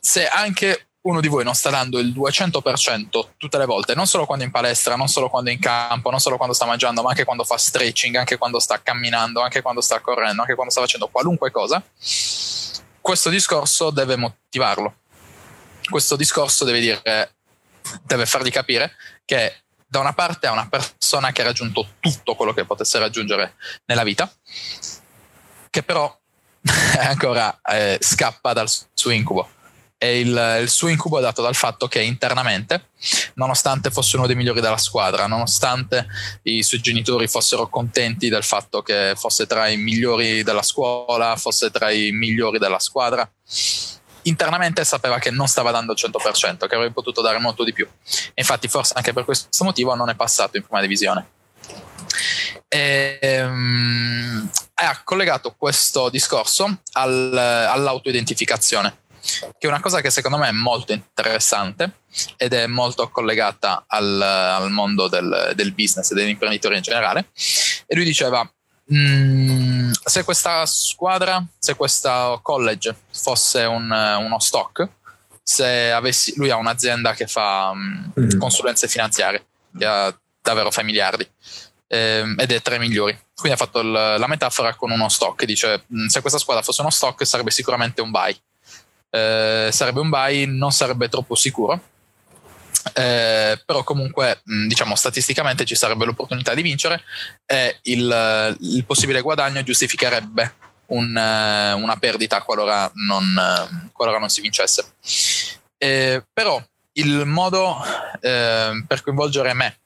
se anche uno di voi non sta dando il 200% tutte le volte, non solo quando è in palestra, non solo quando è in campo, non solo quando sta mangiando, ma anche quando fa stretching, anche quando sta camminando, anche quando sta correndo, anche quando sta facendo qualunque cosa, questo discorso deve motivarlo. Questo discorso deve dire, deve fargli capire che da una parte è una persona che ha raggiunto tutto quello che potesse raggiungere nella vita, che però ancora eh, scappa dal suo incubo e il, il, suo incubo è dato dal fatto che internamente, nonostante fosse uno dei migliori della squadra, nonostante i suoi genitori fossero contenti del fatto che fosse tra i migliori della scuola, fosse tra i migliori della squadra, internamente sapeva che non stava dando il 100%, che avrebbe potuto dare molto di più. E infatti, forse anche per questo motivo non è passato in prima divisione. E, um, ha collegato questo discorso al, all'autoidentificazione che è una cosa che secondo me è molto interessante ed è molto collegata al, al mondo del, del business e dell'imprenditore in generale. E lui diceva, mm, se questa squadra, se questo college fosse un, uno stock, se avessi, lui ha un'azienda che fa mm. consulenze finanziarie, che ha, davvero fa miliardi, eh, ed è tra i migliori. Quindi ha fatto il, la metafora con uno stock, dice mm, se questa squadra fosse uno stock sarebbe sicuramente un buy eh, sarebbe un buy, non sarebbe troppo sicuro. Eh, però comunque diciamo statisticamente ci sarebbe l'opportunità di vincere e il, il possibile guadagno giustificherebbe un, uh, una perdita qualora non, uh, qualora non si vincesse. Eh, però il modo eh, per coinvolgere me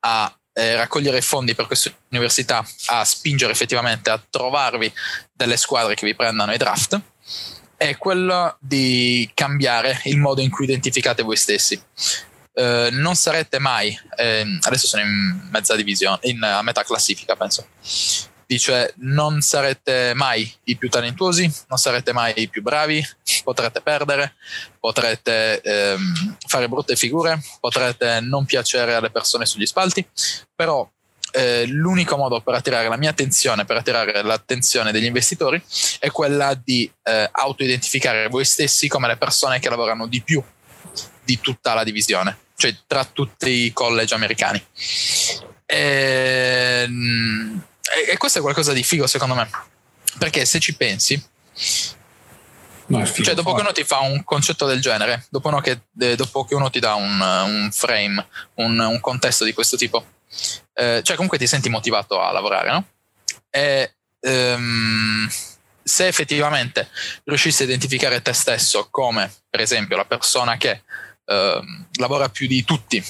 a eh, raccogliere fondi per queste università, a spingere effettivamente a trovarvi delle squadre che vi prendano i draft, è quello di cambiare il modo in cui identificate voi stessi. Eh, non sarete mai, eh, adesso sono in mezza divisione, in, a metà classifica penso, dice non sarete mai i più talentuosi, non sarete mai i più bravi, potrete perdere, potrete ehm, fare brutte figure, potrete non piacere alle persone sugli spalti, però eh, l'unico modo per attirare la mia attenzione, per attirare l'attenzione degli investitori, è quella di eh, autoidentificare voi stessi come le persone che lavorano di più di tutta la divisione, cioè tra tutti i college americani. E, ehm, e, questo è qualcosa di figo secondo me, perché se ci pensi, no, cioè dopo che uno ti fa un concetto del genere, dopo, uno che, dopo che uno ti dà un, un frame, un, un, contesto di questo tipo, eh, cioè comunque ti senti motivato a lavorare, no? E um, se effettivamente riuscissi a identificare te stesso come, per esempio, la persona che uh, lavora più di tutti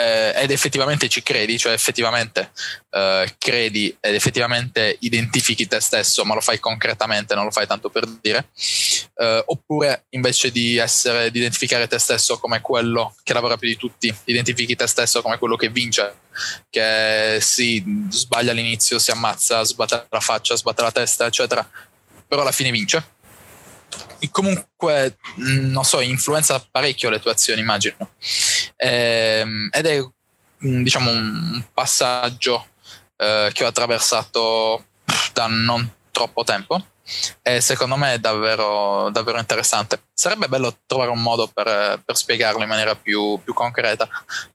eh, ed effettivamente ci credi, cioè effettivamente eh, credi ed effettivamente identifichi te stesso, ma lo fai concretamente, non lo fai tanto per dire, eh, oppure invece di essere, di identificare te stesso come quello che lavora più di tutti, identifichi te stesso come quello che vince, che si sbaglia all'inizio, si ammazza, sbatte la faccia, sbatte la testa, eccetera, però alla fine vince comunque, mm, non so, influenza parecchio le tue azioni, immagino. Ehm, ed è, mm, diciamo, un passaggio eh, che ho attraversato da non troppo tempo e secondo me è davvero, davvero interessante. Sarebbe bello trovare un modo per, per spiegarlo in maniera più, più, concreta,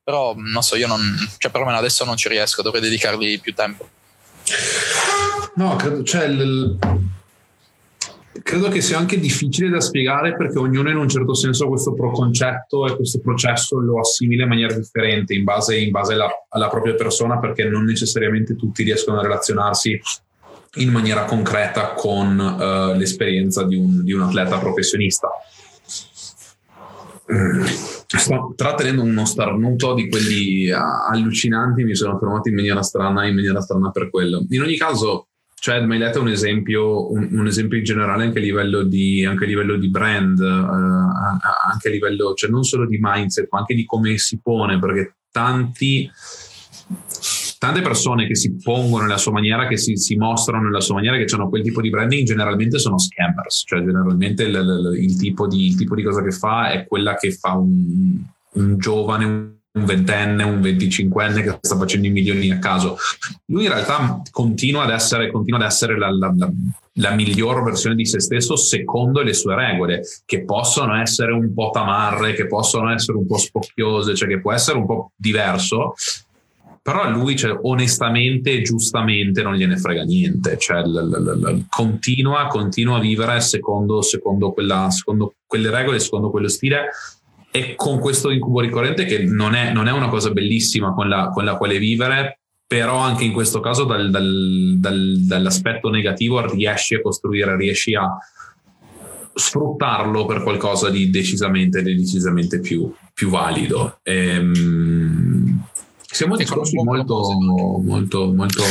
però non so, io non, cioè perlomeno adesso non ci riesco, dovrei dedicargli più tempo. No, credo, cioè, il, credo che sia anche difficile da spiegare perché ognuno in un certo senso questo concetto e questo processo lo assimila in maniera differente in base, in base alla, alla, propria persona perché non necessariamente tutti riescono a relazionarsi in maniera concreta con uh, l'esperienza di un, di un, atleta professionista. Mm. Sto trattenendo uno starnuto di quelli uh, allucinanti, mi sono fermato in maniera strana, in maniera strana per quello. In ogni caso, cioè, mi hai detto un esempio, un, un, esempio in generale anche a livello di, anche a livello di brand, eh, anche a livello, cioè non solo di mindset, ma anche di come si pone, perché tanti, tante persone che si pongono nella sua maniera, che si, si mostrano nella sua maniera, che hanno quel tipo di branding, generalmente sono scammers, cioè generalmente il, il, il, tipo, di, il tipo di cosa che fa è quella che fa un, un giovane, un ventenne, un venticinquenne che sta facendo i milioni a caso. Lui in realtà continua ad essere, continua ad essere la, la, la, la, miglior versione di se stesso secondo le sue regole, che possono essere un po' tamarre, che possono essere un po' spocchiose, cioè che può essere un po' diverso. Però a lui, cioè, onestamente e giustamente, non gliene frega niente. Cioè, continua, continua, a vivere secondo, secondo, quella, secondo quelle regole, secondo quello stile e con questo incubo ricorrente che non è, non è una cosa bellissima con la, con la, quale vivere, però anche in questo caso dal, dal, dal, dall'aspetto negativo riesci a costruire, riesci a sfruttarlo per qualcosa di decisamente, decisamente più, più valido. Ehm, siamo discorsi molto, molto, molto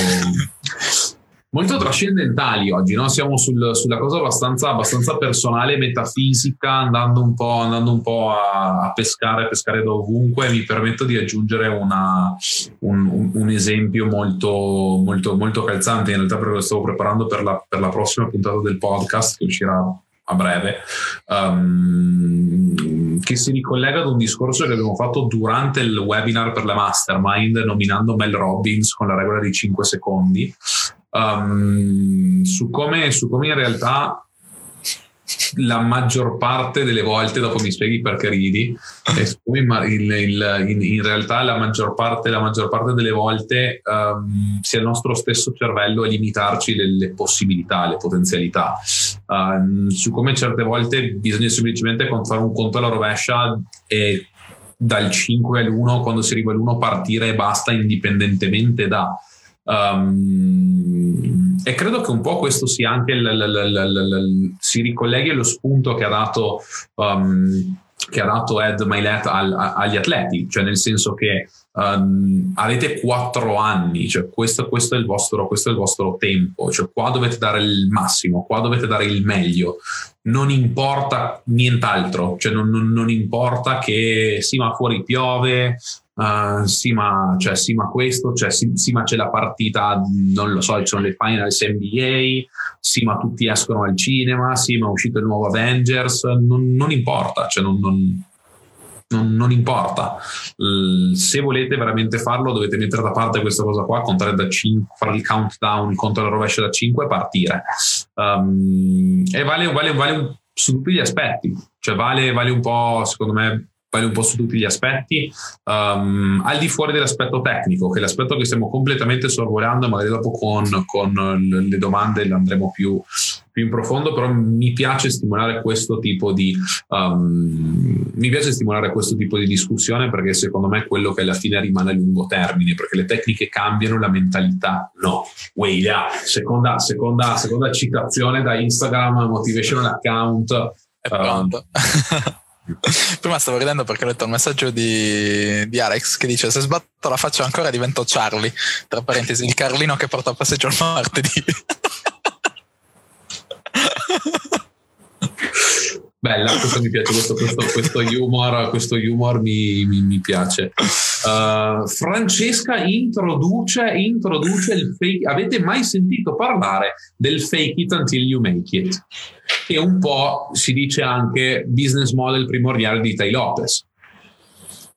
molto trascendentali oggi, no? siamo sul, sulla cosa abbastanza, abbastanza, personale, metafisica, andando un po', andando un po a, a, pescare, pescare da ovunque. Mi permetto di aggiungere una, un, un, esempio molto, molto, molto calzante, in realtà perché lo stavo preparando per la, per la prossima puntata del podcast che uscirà a breve, um, che si ricollega ad un discorso che abbiamo fatto durante il webinar per la mastermind nominando Mel Robbins con la regola di 5 secondi um, su, come, su come in realtà la maggior parte delle volte, dopo mi spieghi perché ridi, il, il, in, in, realtà la maggior parte, la maggior parte delle volte um, sia il nostro stesso cervello a limitarci le, le possibilità, le potenzialità. Um, su come certe volte bisogna semplicemente fare un conto alla rovescia e dal 5 all'1, quando si arriva all'1, partire e basta indipendentemente da Um, e credo che un po' questo sia anche il, il, il, si ricolleghi allo spunto che ha dato um, che ha dato Ed a, agli atleti, cioè nel senso che um, avete quattro anni, cioè questo, questo, è il vostro, questo è il vostro tempo, cioè qua dovete dare il massimo, qua dovete dare il meglio, non importa nient'altro, cioè non, non, non importa che sì ma fuori piove, Uh, sì, ma, cioè, sì, ma questo, cioè, sì, sì, ma c'è la partita, non lo so, ci sono le finals NBA, sì, ma tutti escono al cinema, sì, ma è uscito il nuovo Avengers, non, non importa, cioè, non, non, non, importa. Uh, se volete veramente farlo, dovete mettere da parte questa cosa qua, contare da 5, fare il countdown, il conto alla rovescia da 5 e partire. Um, e vale, vale, vale su tutti gli aspetti, cioè vale, vale un po', secondo me, vale un po' su tutti gli aspetti, um, al di fuori dell'aspetto tecnico, che è l'aspetto che stiamo completamente sorvolando, magari dopo con, con le domande andremo più, più, in profondo, però mi piace stimolare questo tipo di um, mi piace stimolare questo tipo di discussione perché secondo me è quello che alla fine rimane a lungo termine, perché le tecniche cambiano, la mentalità no. Way, yeah. seconda, seconda, seconda citazione da Instagram, motivational account. È. Um, Prima stavo ridendo perché ho letto un messaggio di, di, Alex che dice: Se sbatto la faccia ancora divento Charlie. Tra parentesi, il Carlino che porta a passeggio il martedì. Bella, questo mi piace, questo, questo, questo humor, questo humor mi, mi, mi piace. Uh, Francesca introduce, introduce il fake. Avete mai sentito parlare del fake it until you make it? Che un po' si dice anche business model primordiale di Tai Lopez.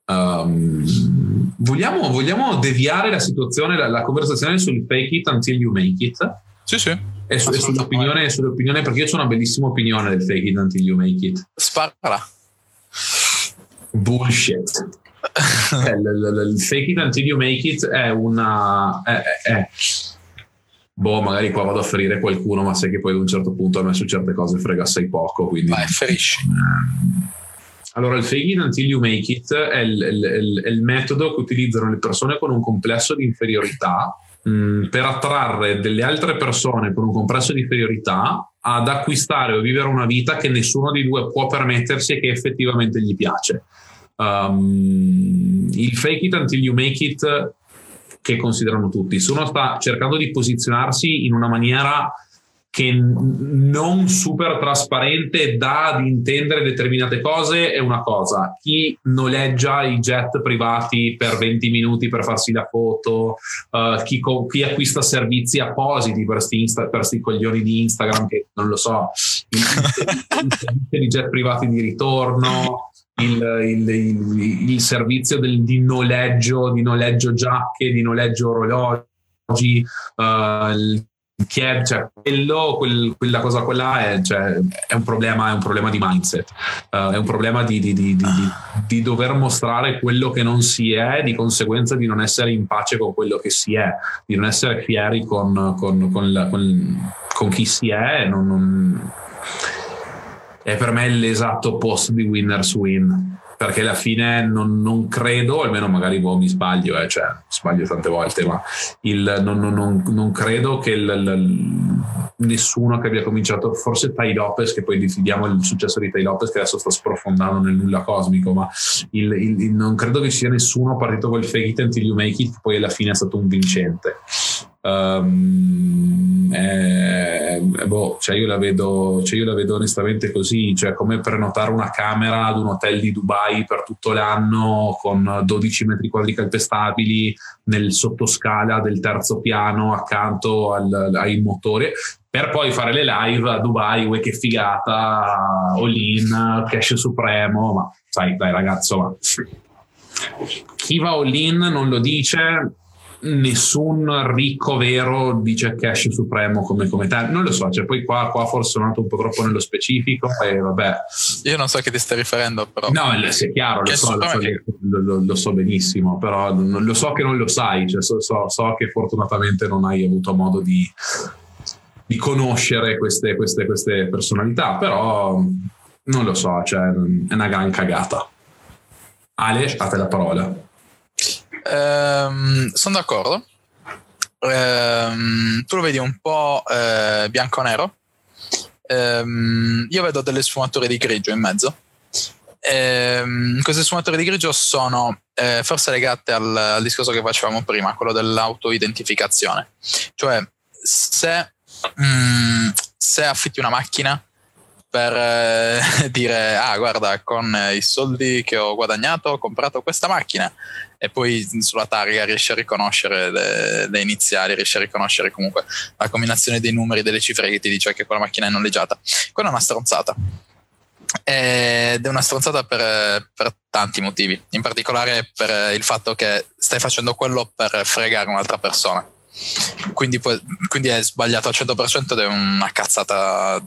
Um, vogliamo, vogliamo, deviare la situazione, la, la conversazione sul fake it until you make it? Sì, sì. E, su, sull'opinione, sull'opinione, perché io ho una bellissima opinione del fake it until you make it. Spara. Bullshit. Eh, il, il, fake it until you make it è una... È, è, boh, magari qua vado a ferire qualcuno, ma sai che poi ad un certo punto a me su certe cose frega assai poco, quindi... Vai, ferisci. Allora, il fake it until you make it è il, il, il metodo che utilizzano le persone con un complesso di inferiorità Mm, per attrarre delle altre persone con un compresso di inferiorità ad acquistare o vivere una vita che nessuno di due può permettersi e che effettivamente gli piace. Um, il fake it until you make it che considerano tutti. Se uno sta cercando di posizionarsi in una maniera che non super trasparente dà ad intendere determinate cose è una cosa. Chi noleggia i jet privati per 20 minuti per farsi la foto, uh, chi, co- chi, acquista servizi appositi per questi coglioni di Instagram che non lo so, i jet privati di ritorno. Il, il, il, il servizio del, di noleggio di noleggio giacche, di noleggio orologi, uh, il chiede, cioè, quello, quel, quella cosa quella è, cioè, è, un problema, è, un problema, di mindset, uh, è un problema di, di, di, di, dover mostrare quello che non si è, di conseguenza di non essere in pace con quello che si è, di non essere fieri con, con, con, la, con chi si è. Non, non... È per me l'esatto post di winners win perché alla fine non, non credo, almeno magari boh, mi sbaglio, eh, cioè sbaglio tante volte, ma il, non, non, non, credo che il, il, nessuno che abbia cominciato, forse Tai Lopez, che poi diamo il successo di Tai Lopez che adesso sta sprofondando nel nulla cosmico, ma non credo che sia nessuno partito col fake it until you make it, poi alla fine è stato un vincente. Um, eh, boh, cioè io, la vedo, cioè io la vedo onestamente così, cioè come prenotare una camera ad un hotel di Dubai per tutto l'anno con 12 metri quadri calpestabili nel sottoscala del terzo piano accanto al, ai motori per poi fare le live a Dubai, uè che figata, all in, cash supremo, ma sai dai ragazzo, ma chi va all in non lo dice nessun ricco vero dice cash supremo come, come te. Non lo so, cioè poi qua, qua forse sono andato un po' troppo nello specifico e vabbè. Io non so che ti stai riferendo, però. No, è chiaro, lo so, lo so, lo, lo so, benissimo, però lo so che non lo sai, cioè so, so, so che fortunatamente non hai avuto modo di, di conoscere queste, queste, queste personalità, però non lo so, cioè è una gran cagata. Ale, a te la parola. Ehm, sono d'accordo. Ehm, tu lo vedi un po' eh, bianco-nero. Ehm, io vedo delle sfumature di grigio in mezzo. ehm, queste sfumature di grigio sono eh, forse legate al, al, discorso che facevamo prima, quello dell'auto-identificazione. Cioè, se, mm, se affitti una macchina per eh, dire ah guarda con i soldi che ho guadagnato ho comprato questa macchina e poi sulla targa riesci a riconoscere le, le, iniziali, riesci a riconoscere comunque la combinazione dei numeri, delle cifre che ti dice che quella macchina è noleggiata. Quella è una stronzata. Ed è una stronzata per, per tanti motivi, in particolare per il fatto che stai facendo quello per fregare un'altra persona. Quindi, quindi, è sbagliato al 100% ed è una cazzata.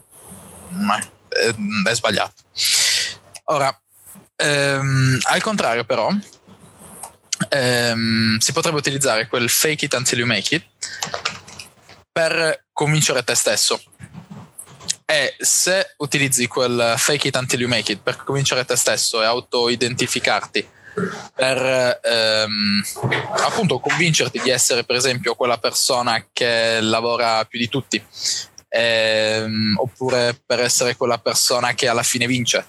Ma è, è sbagliato. Ora, ehm, al contrario, però, ehm, si potrebbe utilizzare quel fake it until you make it per convincere te stesso. E se utilizzi quel fake it until you make it per convincere te stesso e auto-identificarti per ehm, appunto convincerti di essere per esempio quella persona che lavora più di tutti ehm, oppure per essere quella persona che alla fine vince.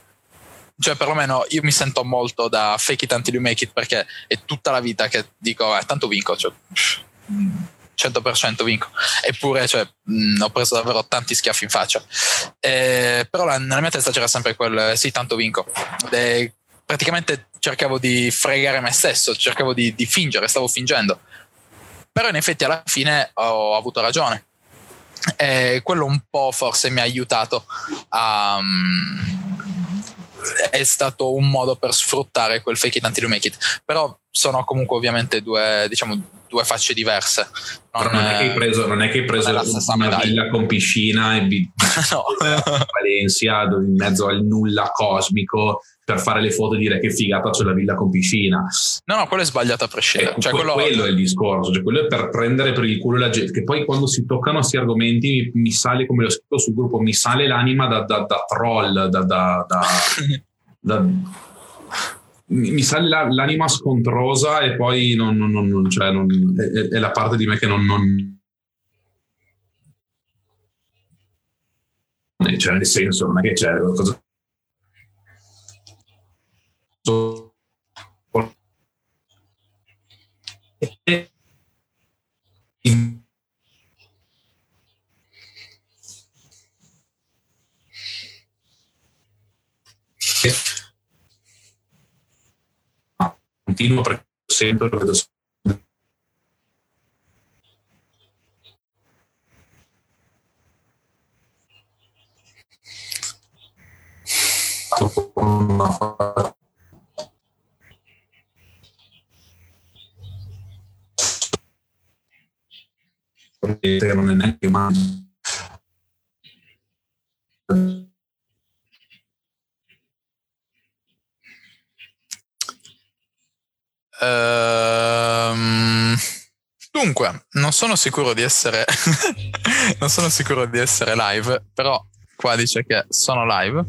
Cioè perlomeno io mi sento molto da fake it until you make it perché è tutta la vita che dico eh, tanto vinco cioè, 100% vinco. Eppure cioè, mh, ho preso davvero tanti schiaffi in faccia. Eh, però la, nella mia testa c'era sempre quel eh, sì tanto vinco e praticamente cercavo di fregare me stesso cercavo di, di fingere stavo fingendo. Però in effetti alla fine ho avuto ragione e quello un po' forse mi ha aiutato a, um, è stato un modo per sfruttare quel fake it until you make it. Però sono comunque ovviamente due, diciamo, due facce diverse. Non, non, è che hai preso, non è che hai preso una medaglia. villa con piscina e no. Valencia in mezzo al nulla cosmico per fare le foto e dire che figata c'è la villa con piscina. No, no, quello è sbagliato a prescindere. Eh, cioè, quello... quello... è il discorso, cioè quello è per prendere per il culo la gente, che poi quando si toccano questi argomenti mi, mi sale, come l'ho scritto sul gruppo, mi sale l'anima da, da, da troll, da, da mi sale la, l'anima scontrosa e poi non, non, non, cioè è, è, la parte di me che non, cioè nel senso non è che c'è cosa continuo perché sempre lo vedo non è neanche mai Ehm, dunque, non sono sicuro di essere non sono sicuro di essere live, però qua dice che sono live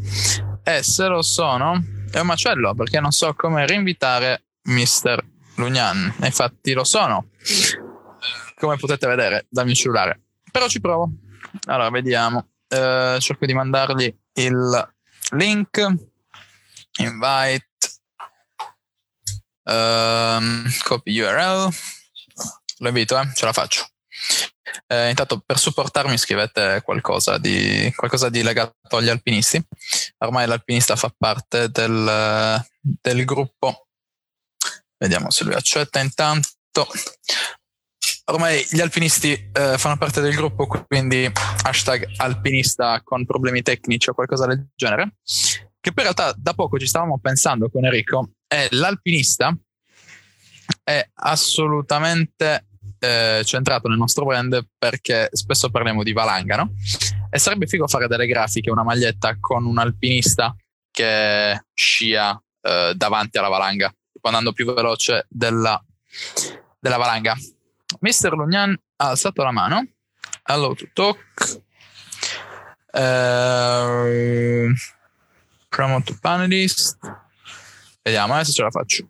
e se lo sono è un macello perché non so come reinvitare Mr. Lugnan. Infatti lo sono. Come potete vedere dal mio cellulare. Però ci provo. Allora, vediamo. Uh, cerco di mandargli il link. Invite. Um, copy URL. Lo invito, eh? ce la faccio. Eh, intanto per supportarmi scrivete qualcosa di, qualcosa di legato agli alpinisti. Ormai l'alpinista fa parte del, del gruppo. Vediamo se lui accetta intanto. Ormai gli alpinisti eh, fanno parte del gruppo, quindi hashtag alpinista con problemi tecnici o qualcosa del genere. Che in realtà da poco ci stavamo pensando con Enrico è l'alpinista è assolutamente eh, centrato nel nostro brand perché spesso parliamo di valanga, no? E sarebbe figo fare delle grafiche, una maglietta con un alpinista che scia eh, davanti alla valanga, andando più veloce della, della valanga. Mister Lugnan ha alzato la mano. Hello to talk. Uh, promote panelist. Vediamo eh, se ce la faccio.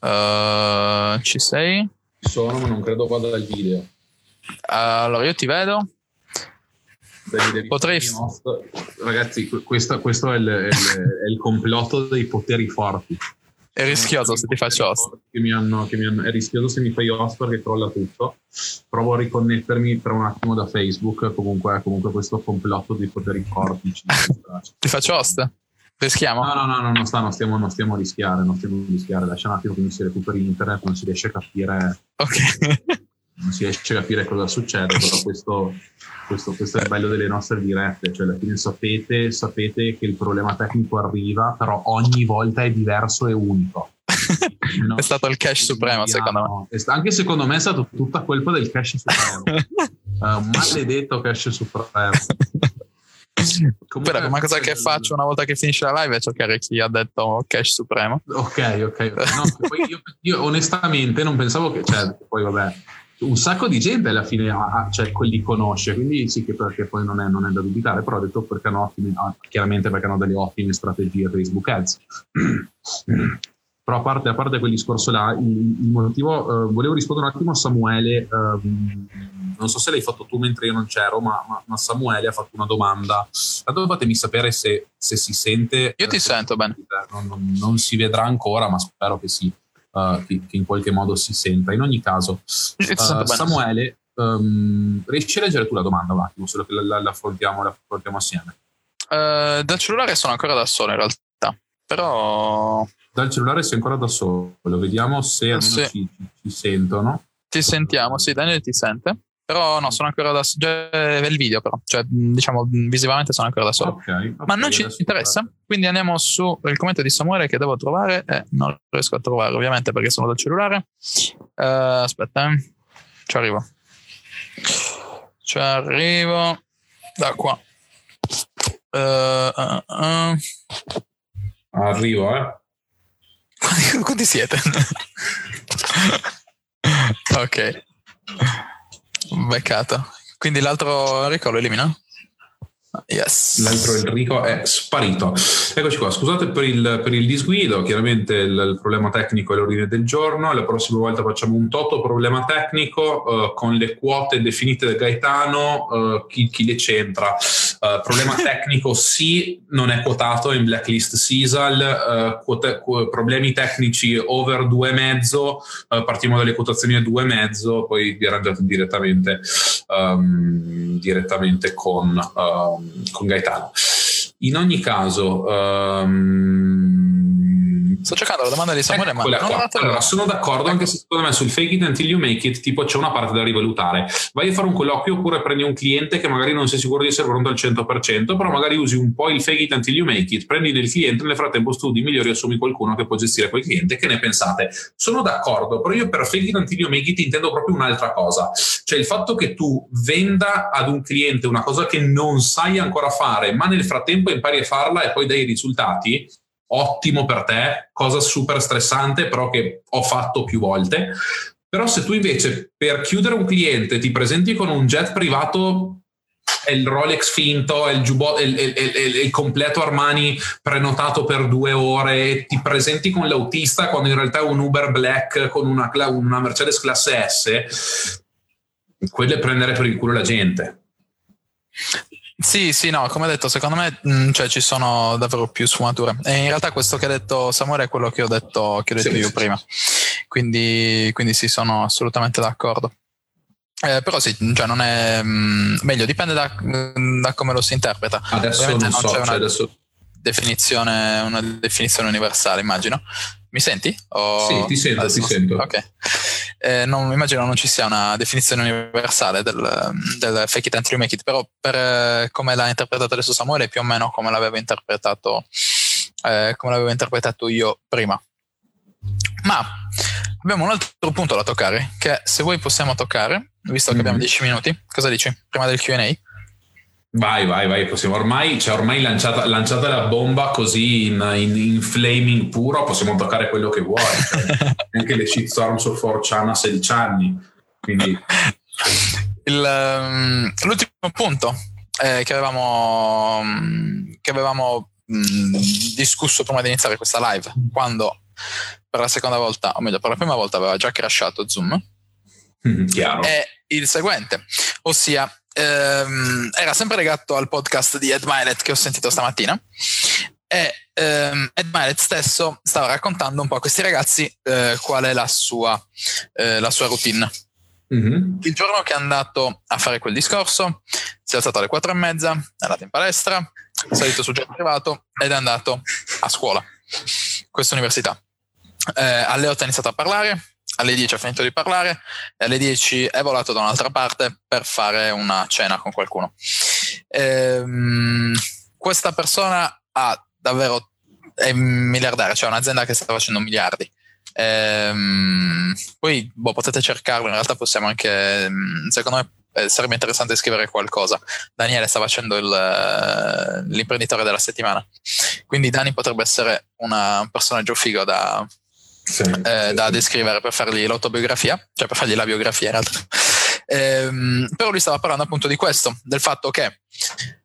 Uh, ci sei? Sono, ma non credo vada il video. allora io ti vedo. Potrei... Ragazzi, questo, questo è, il, è, il, è, il, complotto dei poteri forti. È rischioso se ti faccio host. Che mi hanno, che mi hanno, è rischioso se mi fai host perché crolla tutto. Provo a riconnettermi per un attimo da Facebook. Comunque, comunque questo complotto dei poteri forti. ti faccio host? Rischiamo? No, no, no, no non, sta, non, stiamo, non stiamo a rischiare, non stiamo a rischiare. Lascia un attimo che mi si recuperi internet, non si riesce a capire. Ok. non si riesce a capire cosa succede, però questo, questo, questo, è il bello delle nostre dirette, cioè alla fine sapete, sapete che il problema tecnico arriva, però ogni volta è diverso e unico. No? è stato il cash supremo, secondo me. Anche secondo me è stato tutta colpa del cash supremo. uh, maledetto cash supremo. Comunque, Però, una cosa che faccio una volta che finisce la live è cercare chi ha detto cash supremo. Ok, ok. No, io, io, onestamente non pensavo che, cioè, poi vabbè, un sacco di gente alla fine ha, cioè, li conosce, quindi sì che perché poi non è, non è da dubitare, però ho detto perché hanno ottime, ah, chiaramente perché hanno delle ottime strategie Facebook Ads. però a parte, a parte quel discorso là, il, il motivo, uh, volevo rispondere un attimo a Samuele, uh, non so se l'hai fatto tu mentre io non c'ero, ma, ma, ma Samuele ha fatto una domanda. Tanto fatemi sapere se, se, si sente. Io ti eh, sento bene. Non, non, non, si vedrà ancora, ma spero che sì uh, che, che, in qualche modo si senta. In ogni caso, uh, Samuele, um, riesci a leggere tu la domanda un attimo, solo che la, la, la, affrontiamo, la affrontiamo, assieme? Uh, dal cellulare sono ancora da solo in realtà, però... Dal cellulare sei ancora da solo, vediamo se almeno sì. ci, ci, sentono. Ti sentiamo, sì, Daniel ti sente. Però no, sono ancora da solo. Il video, però. Cioè, diciamo, visivamente sono ancora da solo. Okay, okay, Ma non ci interessa. Guarda. Quindi andiamo sul commento di Samuele che devo trovare. E non riesco a trovare, ovviamente, perché sono dal cellulare. Uh, aspetta, eh. Ci arrivo. Ci arrivo. Da qua. Uh, uh, Arrivo, eh. Quanti, quanti siete? ok. Beccato. Quindi l'altro Enrico lo elimina? Yes. L'altro Enrico è sparito. Eccoci qua, scusate per il, per il disguido, chiaramente il, il, problema tecnico è l'ordine del giorno, la prossima volta facciamo un toto problema tecnico uh, con le quote definite da Gaetano, uh, chi, chi, le c'entra. Uh, problema tecnico sì, non è quotato in blacklist CISAL, quote, qu- problemi tecnici over 2,5, partiamo dalle quotazioni a 2,5, poi vi arrangiate direttamente, um, direttamente con... Um, con Gaetano. In ogni caso, um, Sto cercando la domanda di Samuele, ma. Allora, sono d'accordo, anche se secondo me sul fake it until you make it, tipo c'è una parte da rivalutare. Vai a fare un colloquio oppure prendi un cliente che magari non sei sicuro di essere pronto al 100%, però magari usi un po' il fake it until you make it, prendi del cliente, nel frattempo studi migliori assumi qualcuno che può gestire quel cliente. Che ne pensate? Sono d'accordo, però io per fake it until you make it intendo proprio un'altra cosa. Cioè il fatto che tu venda ad un cliente una cosa che non sai ancora fare, ma nel frattempo impari a farla e poi dai i risultati, ottimo per te, cosa super stressante, però che ho fatto più volte. Però se tu invece per chiudere un cliente ti presenti con un jet privato è il Rolex finto, è il, giubbotto, è il, è il, il, completo Armani prenotato per due ore, ti presenti con l'autista quando in realtà è un Uber Black con una, una Mercedes classe S, quello è prendere per il culo la gente. Sì, sì, no, come detto, secondo me mh, mm, cioè, ci sono davvero più sfumature. E in realtà questo che ha detto Samuele è quello che ho detto, che ho detto sì, io sì. prima. Quindi, quindi sì, sono assolutamente d'accordo. Eh, però sì, cioè non è mh, mm, meglio, dipende da, da, come lo si interpreta. Adesso Ovviamente non, so, c'è una cioè adesso... definizione, una definizione universale, immagino. Mi senti? O... Sì, ti sento, ti sento. Ok. Eh, non, immagino non ci sia una definizione universale del, del fake it until you make it, però per eh, come l'ha interpretato adesso Samuele più o meno come l'avevo interpretato, eh, come l'avevo interpretato io prima. Ma abbiamo un altro punto da toccare, che se vuoi possiamo toccare, visto che mm-hmm. abbiamo 10 minuti. Cosa dici? Prima del QA? Vai, vai, vai, possiamo ormai, cioè ormai lanciata, lanciata la bomba così in, in, in, flaming puro, possiamo toccare quello che vuoi. Cioè, anche le shitstorm su 4chan a 16 anni. Quindi... Il, um, l'ultimo punto eh, che avevamo, che avevamo mh, discusso prima di iniziare questa live, quando per la seconda volta, o meglio per la prima volta aveva già crashato Zoom, mm, è il seguente, ossia ehm, era sempre legato al podcast di Ed Milet che ho sentito stamattina e ehm, Ed Milet stesso stava raccontando un po' a questi ragazzi eh, qual è la sua, eh, la sua routine. Mhm. Il giorno che è andato a fare quel discorso, si è alzato alle quattro e mezza, è andato in palestra, è salito sul jet privato ed è andato a scuola, questa università. Eh, alle 8 ha iniziato a parlare, alle 10 ha finito di parlare e alle 10 è volato da un'altra parte per fare una cena con qualcuno. Ehm, questa persona ha davvero è miliardaria, cioè un'azienda che sta facendo miliardi. Ehm, poi boh, potete cercarlo, in realtà possiamo anche, mm, secondo me eh, sarebbe interessante scrivere qualcosa. Daniele sta facendo il, eh, l'imprenditore della settimana, quindi Dani potrebbe essere una, un personaggio figo da, Sì, eh, sì, da sì. descrivere per fargli l'autobiografia, cioè per fargli la biografia in realtà. Ehm, però lui stava parlando appunto di questo, del fatto che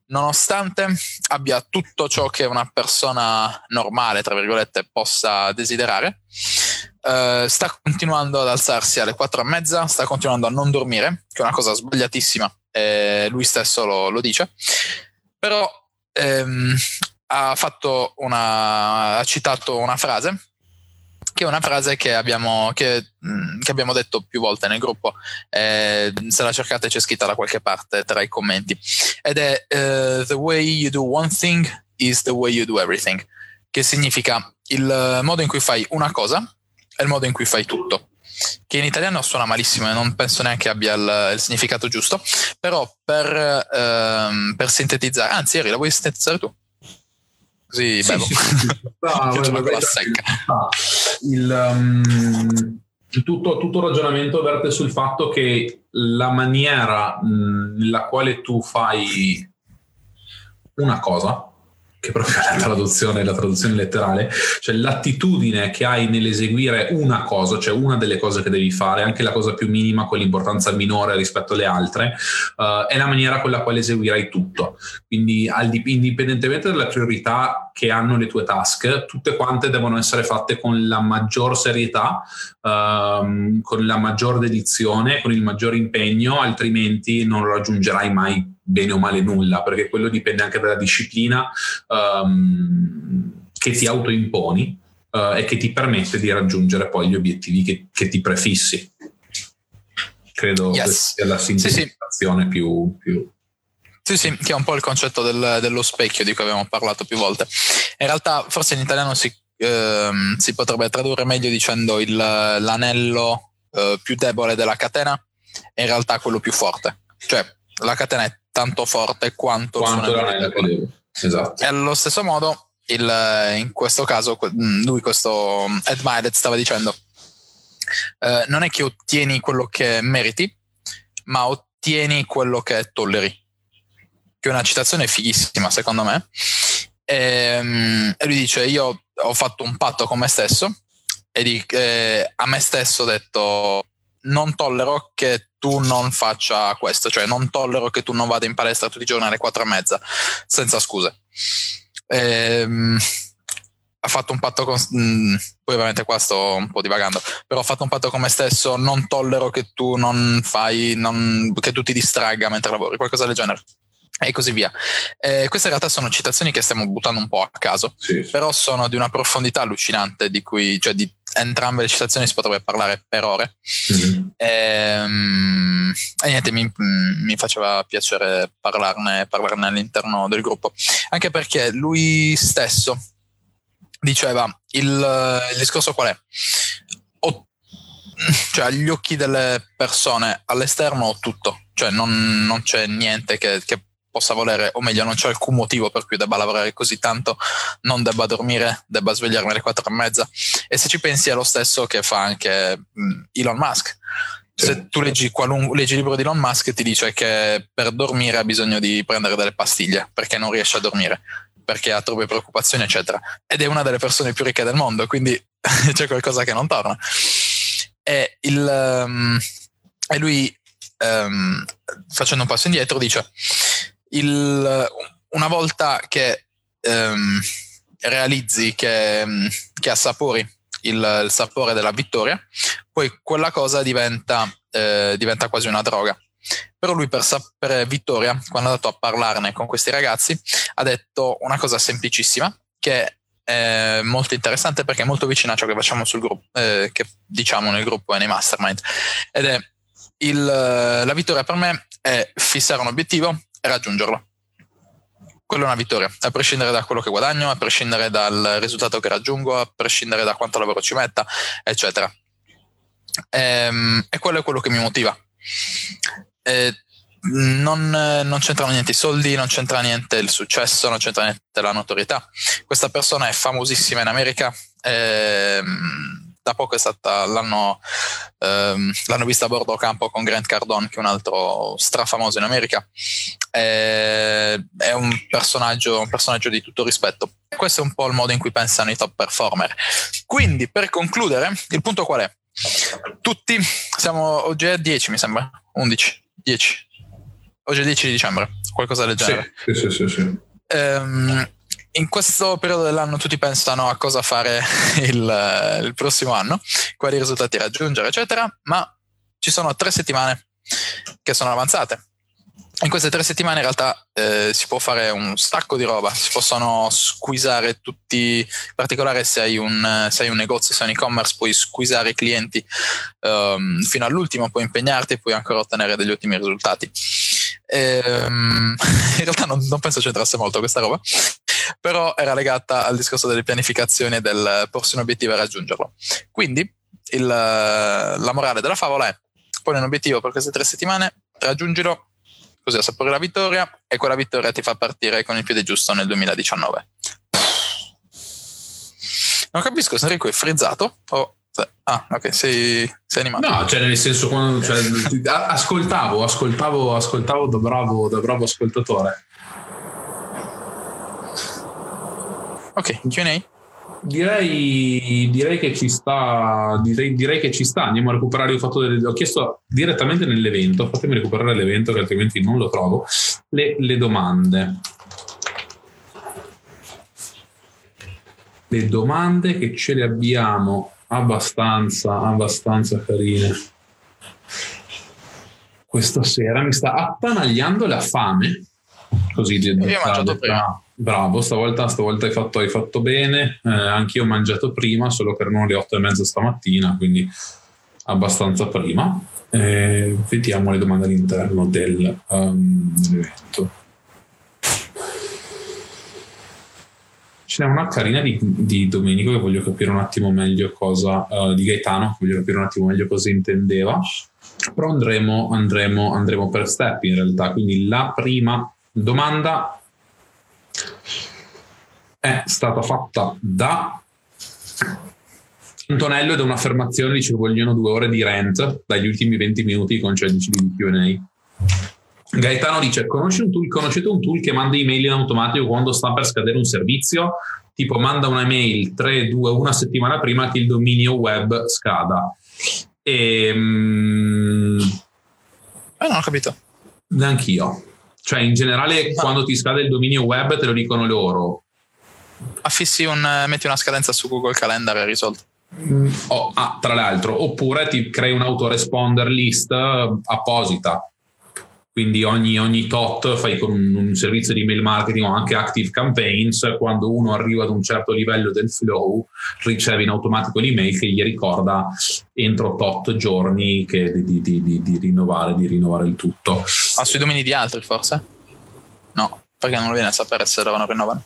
nonostante abbia tutto ciò che una persona normale, tra virgolette, possa desiderare, eh, sta continuando ad alzarsi alle quattro e mezza, sta continuando a non dormire, che è una cosa sbagliatissima, e lui stesso lo, lo dice, però ehm, ha una, ha citato una frase che è una frase che abbiamo, che, mh, che abbiamo detto più volte nel gruppo. Eh, se la cercate c'è scritta da qualche parte tra i commenti. Ed è eh, The way you do one thing is the way you do everything. Che significa il modo in cui fai una cosa è il modo in cui fai tutto. Che in italiano suona malissimo e non penso neanche abbia il, il significato giusto. Però per, ehm, per sintetizzare, anzi, Eri, la vuoi sintetizzare tu? Così Sì, sì, sì, secca. ah, il, um, tutto, tutto il ragionamento verte sul fatto che la maniera mh, nella quale tu fai una cosa, che proprio la traduzione, la traduzione letterale, cioè l'attitudine che hai nell'eseguire una cosa, cioè una delle cose che devi fare, anche la cosa più minima con l'importanza minore rispetto alle altre, eh, è la maniera con la quale eseguirai tutto. Quindi al di- indipendentemente dalle priorità che hanno le tue task, tutte quante devono essere fatte con la maggior serietà, ehm, con la maggior dedizione, con il maggior impegno, altrimenti non raggiungerai mai bene o male nulla, perché quello dipende anche dalla disciplina ehm, che ti autoimponi eh, e che ti permette di raggiungere poi gli obiettivi che, che ti prefissi. Credo Yes. sia la Sì, sì. sintetizzazione più, più Sì, sì, che è un po' il concetto del- dello specchio di cui abbiamo parlato più volte. In realtà, forse in italiano si, ehm, si potrebbe tradurre meglio dicendo il- l'anello eh, più debole della catena è in realtà quello più forte. Cioè, la catena è tanto forte quanto, quanto anello l'anello debole. che devo. Esatto. E allo stesso modo, il- in questo caso, que- lui, questo Ed Milet, stava dicendo: eh, Non è che ottieni quello che meriti, ma ottieni quello che tolleri. Che è una citazione fighissima, secondo me. Ehm, E, lui dice: Io ho fatto un patto con me stesso e di- eh, a me stesso ho detto: Non tollero che tu non faccia questo, cioè non tollero che tu non vada in palestra tutti i giorni alle quattro e mezza senza scuse. Ehm, ha fatto un patto con. mh, poi, ovviamente, qua sto un po' divagando. Però ho fatto un patto con me stesso. Non tollero che tu non fai. non- che tu ti distragga mentre lavori, qualcosa del genere. E così via. Eh, queste in realtà sono citazioni che stiamo buttando un po' a caso, Sì, sì. però sono di una profondità allucinante, di cui, cioè di entrambe le citazioni si potrebbe parlare per ore. Mhm. Ehm, E, niente, mi, mi faceva piacere parlarne, parlarne all'interno del gruppo, anche perché lui stesso diceva il, il discorso qual è? Ho- cioè agli occhi delle persone all'esterno ho tutto, cioè non, non c'è niente che, che possa volere, o meglio non c'è alcun motivo per cui debba lavorare così tanto, non debba dormire, debba svegliarmi alle quattro e mezza. E se ci pensi è lo stesso che fa anche Elon Musk. Se tu leggi, qualun- leggi il libro di Elon Musk ti dice che per dormire ha bisogno di prendere delle pastiglie perché non riesce a dormire, perché ha troppe preoccupazioni, eccetera. Ed è una delle persone più ricche del mondo, quindi c'è qualcosa che non torna. E, il, ehm, e lui, ehm, facendo un passo indietro, dice: il- Una volta che ehm, realizzi che, ehm, che assapori il, il sapore della vittoria, poi quella cosa diventa, eh, diventa quasi una droga. Però lui per, per Vittoria, quando è andato a parlarne con questi ragazzi, ha detto una cosa semplicissima che è molto interessante perché è molto vicina a ciò che facciamo sul gruppo, eh, che diciamo nel gruppo e nei mastermind. Ed è il, la vittoria per me è fissare un obiettivo raggiungerlo. Quella è una vittoria, a prescindere da quello che guadagno, a prescindere dal risultato che raggiungo, a prescindere da quanto lavoro ci metta, eccetera. E, ehm, e quello è quello che mi motiva. E non, non, c'entrano niente i soldi, non c'entra niente il successo, non c'entra niente la notorietà. Questa persona è famosissima in America. Ehm, da poco è stata l'hanno, ehm, l'hanno vista a bordo campo con Grant Cardone, che è un altro strafamoso in America. Eh, è un personaggio, un personaggio di tutto rispetto. Questo è un po' il modo in cui pensano i top performer. Quindi, per concludere, il punto qual è? Tutti siamo oggi è 10, mi sembra, 11, 10. Oggi è 10 di dicembre, qualcosa del genere. Sì, sì, sì. sì. Um, in questo periodo dell'anno tutti pensano a cosa fare il, il, prossimo anno, quali risultati raggiungere, eccetera, ma ci sono tre settimane che sono avanzate. In queste tre settimane in realtà eh, si può fare un sacco di roba, si possono squisare tutti, in particolare se hai un, se hai un negozio, se hai un e-commerce, puoi squisare i clienti um, fino all'ultimo, puoi impegnarti e puoi ancora ottenere degli ottimi risultati. Ehm, in realtà non, non penso c'entrasse molto questa roba, però era legata al discorso delle pianificazioni e del porsi un obiettivo e raggiungerlo. Quindi il, la morale della favola è poni un obiettivo per queste tre settimane, raggiungilo, così assapori la vittoria e quella vittoria ti fa partire con il piede giusto nel 2019. Non capisco se Enrico è frizzato o... Ah, ok, sei, sei animato. No, cioè nel senso, quando, cioè, ascoltavo, ascoltavo, ascoltavo da bravo, da bravo ascoltatore. Ok, Q&A? Direi, direi, che ci sta direi, direi, che ci sta. Andiamo a recuperare il fatto delle, ho chiesto direttamente nell'evento. Fatemi recuperare l'evento che altrimenti non lo trovo. Le, le domande. Le domande che ce le abbiamo abbastanza abbastanza carine. Questa sera mi sta attanagliando la fame così ho mangiato prima Bravo, stavolta, stavolta hai, fatto, hai, fatto, bene. Eh, anch'io ho mangiato prima, solo che erano le otto e mezza stamattina, quindi abbastanza prima. Eh, vediamo le domande all'interno del, um, dell'evento. Ce n'è una carina di, di, Domenico che voglio capire un attimo meglio cosa, uh, di Gaetano, voglio capire un attimo meglio cosa intendeva. Però andremo, andremo, andremo per step in realtà. Quindi la prima domanda è stata fatta da Antonello ed è un'affermazione dice che vogliono due ore di rent dagli ultimi 20 minuti concedici di Q&A Gaetano dice un tool, conoscete un tool che manda email in automatico quando sta per scadere un servizio? Tipo manda una mail 3, 2, una settimana prima che il dominio web scada. E, ehm, eh, non ho capito. neanch'io cioè, in generale, quando ti scade il dominio web, te lo dicono loro. Affissi un, metti una scadenza su Google Calendar e risolto. Oh, ah, tra l'altro, oppure ti crei un autoresponder list apposita quindi ogni, ogni, tot fai con un, un, servizio di mail marketing o anche active campaigns, quando uno arriva ad un certo livello del flow, riceve in automatico l'email che gli ricorda entro tot giorni di, di, di, di, rinnovare, di rinnovare il tutto. Ah, sui domini di altri forse? No, perché non lo viene a sapere se devono rinnovare.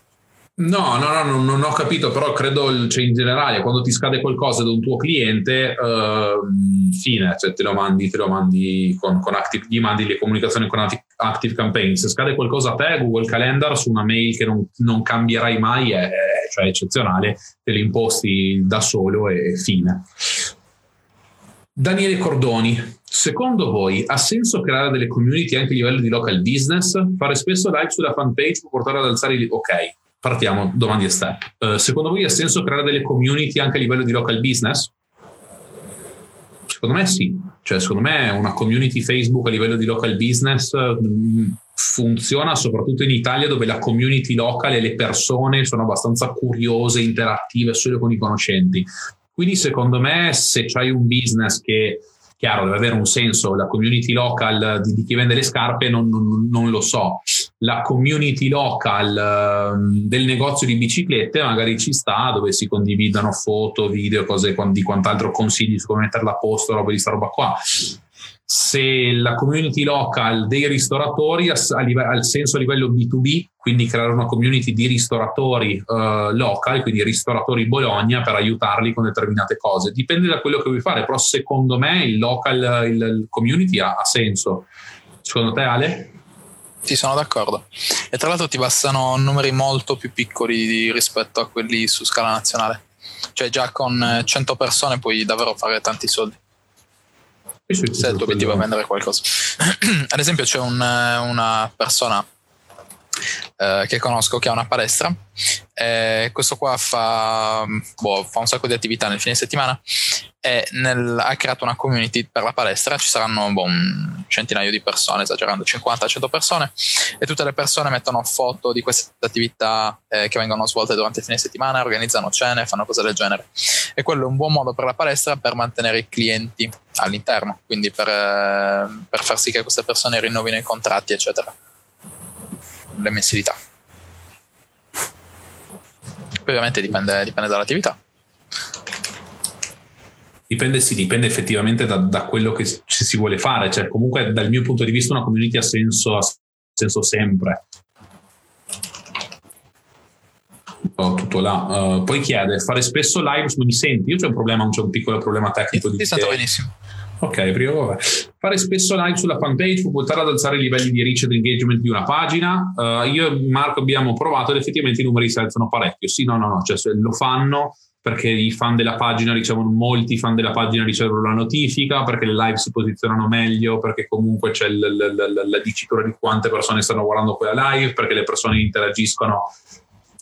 No, no, no, non ho capito, però credo cioè, in generale quando ti scade qualcosa da un tuo cliente, uh, fine, cioè te lo mandi, te lo mandi con, con Active, gli mandi le comunicazioni con Active Campaign. Se scade qualcosa a te, Google Calendar su una mail che non, non cambierai mai è, cioè, eccezionale, te lo imposti da solo e fine. Daniele Cordoni, secondo voi ha senso creare delle community anche a livello di local business? Fare spesso live sulla fanpage può portare ad alzare i... Ok, partiamo, domande a step. Uh, secondo voi ha senso creare delle community anche a livello di local business? Secondo me sì, cioè secondo me una community Facebook a livello di local business mm, funziona soprattutto in Italia dove la community locale e le persone sono abbastanza curiose, interattive solo con i conoscenti. Quindi secondo me se c'hai un business che chiaro, deve avere un senso. La community local di, di chi vende le scarpe non, non, non, lo so. La community local uh, del negozio di biciclette magari ci sta, dove si condividono foto, video, cose di quant'altro consigli su come metterla a posto, roba di sta roba qua se la community local dei ristoratori ha senso a livello B2B, quindi creare una community di ristoratori uh, local, quindi ristoratori Bologna per aiutarli con determinate cose. Dipende da quello che vuoi fare, però secondo me il local, il community ha, ha senso. Secondo te Ale? Sì, sono d'accordo. E tra l'altro ti bastano numeri molto più piccoli rispetto a quelli su scala nazionale. Cioè già con 100 persone puoi davvero fare tanti soldi se il tuo obiettivo è vendere qualcosa. Ad esempio, c'è un, una persona eh, che conosco che ha una palestra. E questo qua fa, boh, fa, un sacco di attività nel fine settimana e nel, ha creato una community per la palestra. Ci saranno boh, un centinaio di persone, esagerando 50-100 persone, e tutte le persone mettono foto di queste attività eh, che vengono svolte durante il fine settimana, organizzano cene, fanno cose del genere. E quello è un buon modo per la palestra per mantenere i clienti all'interno, quindi per, eh, per far sì che queste persone rinnovino i contratti, eccetera le mensilità. Poi ovviamente dipende, dipende dall'attività. Dipende, sì, dipende effettivamente da, da, quello che si vuole fare. Cioè, comunque, dal mio punto di vista, una community ha senso, ha senso sempre. Oh, tutto là. Uh, poi chiede: fare spesso live, mi senti? Io c'è un problema, c'è un piccolo problema tecnico. Ti, ti sento benissimo. Ok, prima vabbè. Fare spesso live sulla fanpage può portare ad alzare i livelli di reach ed engagement di una pagina. Uh, io e Marco abbiamo provato ed effettivamente i numeri si alzano parecchio. Sì, no, no, no, cioè lo fanno perché i fan della pagina ricevono, molti fan della pagina ricevono la notifica, perché le live si posizionano meglio, perché comunque c'è l- l- l- la dicitura di quante persone stanno guardando quella live, perché le persone interagiscono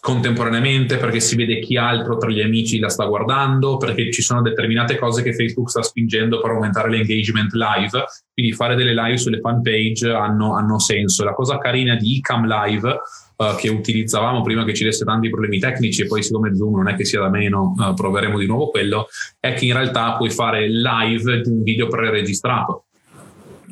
contemporaneamente perché si vede chi altro tra gli amici la sta guardando, perché ci sono determinate cose che Facebook sta spingendo per aumentare l'engagement live, quindi fare delle live sulle fan page hanno, hanno senso. La cosa carina di Icam Live uh, che utilizzavamo prima che ci desse tanti problemi tecnici e poi siccome Zoom non è che sia da meno, uh, proveremo di nuovo quello, è che in realtà puoi fare live di un video preregistrato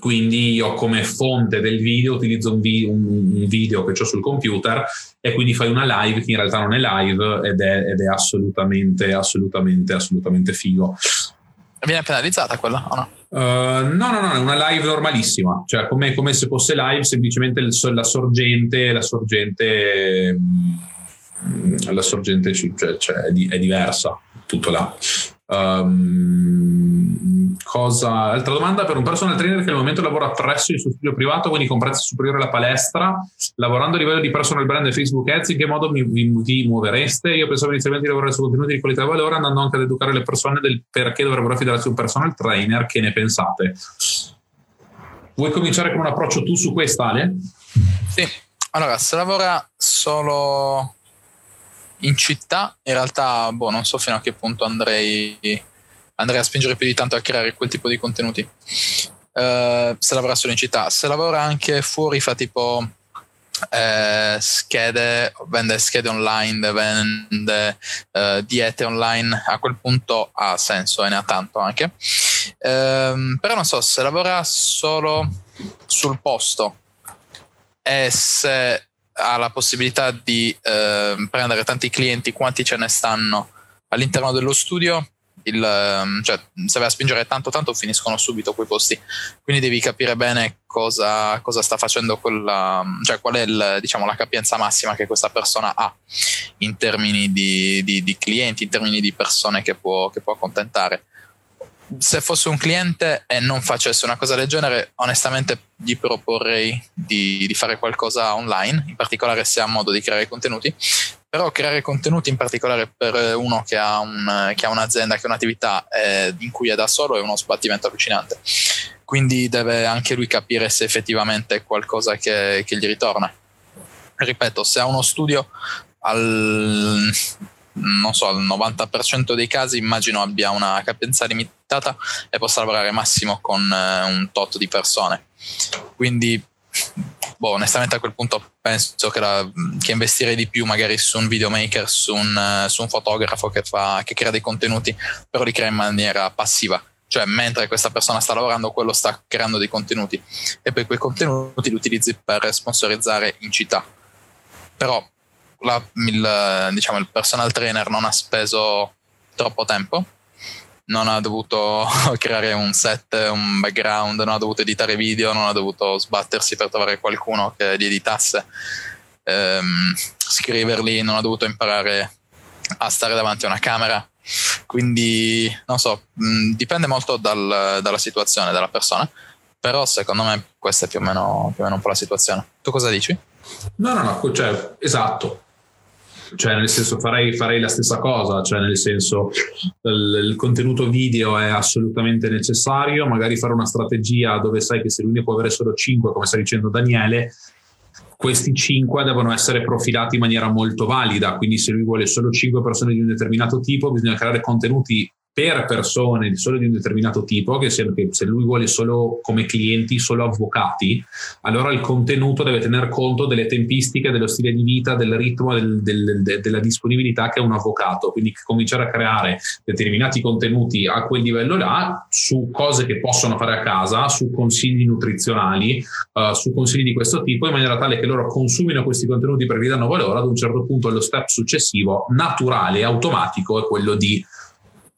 quindi io come fonte del video utilizzo un, vi- un video che ho sul computer e quindi fai una live che in realtà non è live ed è, ed è assolutamente, assolutamente, assolutamente figo. Viene penalizzata quella o no? Uh, no, no, no, è una live normalissima, cioè come, come se fosse live, semplicemente la sorgente, la sorgente, mm, la sorgente cioè, cioè è, di, è diversa, tutto là. Um, cosa, altra domanda per un personal trainer che al momento lavora presso il suo studio privato, quindi con prezzo superiore alla palestra, lavorando a livello di personal brand e Facebook Ads, in che modo mi, vi, vi muovereste? Io pensavo inizialmente di lavorare su contenuti di qualità e valore, andando anche ad educare le persone del perché dovrebbero affidarsi a un personal trainer. Che ne pensate? Vuoi cominciare con un approccio tu su questa, Ale? Sì, allora, se lavora solo in città in realtà boh, non so fino a che punto andrei, andrei a spingere più di tanto a creare quel tipo di contenuti. Uh, se lavora solo in città, se lavora anche fuori fa tipo eh, schede, vende schede online, vende eh, diete online, a quel punto ha senso e ne ha tanto anche. Eh, però non so, se lavora solo sul posto e se ha la possibilità di eh, prendere tanti clienti quanti ce ne stanno all'interno dello studio, il, ehm, cioè, se vai a spingere tanto tanto finiscono subito quei posti. Quindi devi capire bene cosa, cosa sta facendo quella, cioè qual è il, diciamo, la capienza massima che questa persona ha in termini di, di, di clienti, in termini di persone che può, che può accontentare se fosse un cliente e non facesse una cosa del genere, onestamente gli proporrei di, di, fare qualcosa online, in particolare se ha modo di creare contenuti. Però creare contenuti in particolare per uno che ha, un, che ha un'azienda, che ha un'attività eh, in cui è da solo è uno sbattimento allucinante. Quindi deve anche lui capire se effettivamente è qualcosa che, che gli ritorna. Ripeto, se ha uno studio al non so, al 90% dei casi immagino abbia una capienza limitata e possa lavorare massimo con eh, un tot di persone. Quindi, boh, onestamente a quel punto penso che, la, che, investirei di più magari su un videomaker, su un, su un fotografo che, fa, che crea dei contenuti, però li crea in maniera passiva cioè mentre questa persona sta lavorando, quello sta creando dei contenuti e poi quei contenuti li utilizzi per sponsorizzare in città. Però la, il, diciamo, il personal trainer non ha speso troppo tempo, non ha dovuto creare un set, un background, non ha dovuto editare video, non ha dovuto sbattersi per trovare qualcuno che li editasse, ehm, scriverli, non ha dovuto imparare a stare davanti a una camera. Quindi, non so, mh, dipende molto dal, dalla situazione, dalla persona, però secondo me questa è più o, meno, più o meno un po' la situazione. Tu cosa dici? No, no, no, cioè, esatto cioè nel senso farei, farei, la stessa cosa, cioè nel senso il, il, contenuto video è assolutamente necessario, magari fare una strategia dove sai che se lui ne può avere solo 5, come sta dicendo Daniele, questi 5 devono essere profilati in maniera molto valida, quindi se lui vuole solo 5 persone di un determinato tipo, bisogna creare contenuti per persone solo di un determinato tipo, che se, se, lui vuole solo come clienti, solo avvocati, allora il contenuto deve tener conto delle tempistiche, dello stile di vita, del ritmo, del, del, de, della disponibilità che ha un avvocato. Quindi cominciare a creare determinati contenuti a quel livello là, su cose che possono fare a casa, su consigli nutrizionali, uh, su consigli di questo tipo, in maniera tale che loro consumino questi contenuti per vi danno valore, ad un certo punto lo step successivo, naturale, automatico, è quello di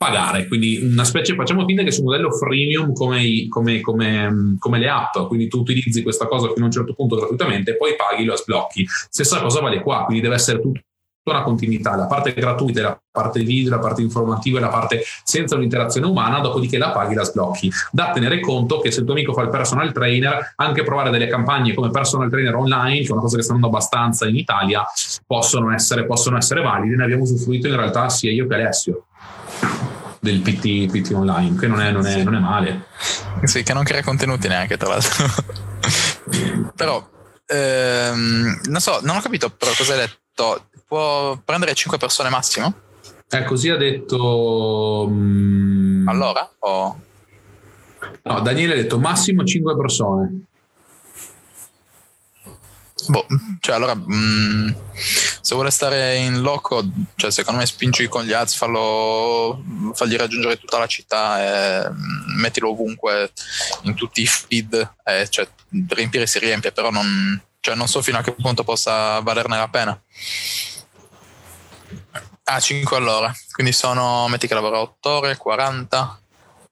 pagare, quindi una specie, facciamo finta che un modello freemium come, come, come, come, le app, quindi tu utilizzi questa cosa fino a un certo punto gratuitamente, poi paghi, lo sblocchi. Stessa cosa vale qua, quindi deve essere tutto una continuità, la parte gratuita, la parte video, la parte informativa e la parte senza un'interazione umana, dopodiché la paghi, la sblocchi. Da tenere conto che se il tuo amico fa il personal trainer, anche provare delle campagne come personal trainer online, che è una cosa che sta andando abbastanza in Italia, possono essere, possono essere valide. Ne abbiamo usufruito in realtà sia io che Alessio del PT, PT online, che non è, non, è, non è, male. Sì, che non crea contenuti neanche, tra l'altro. però, ehm, non so, non ho capito però cosa hai detto. Può prendere 5 persone massimo? Eh, così ha detto... Um... Allora? O... No, Daniele ha detto massimo 5 persone. Boh, cioè allora, mh, mm, se vuole stare in loco, cioè secondo me spingi con gli ads, fallo, fagli raggiungere tutta la città e mm, mettilo ovunque, in tutti i feed, e, cioè riempire si riempie, però non, cioè, non so fino a che punto possa valerne la pena. Ah, 5 all'ora, quindi sono, metti che lavora 8 ore, 40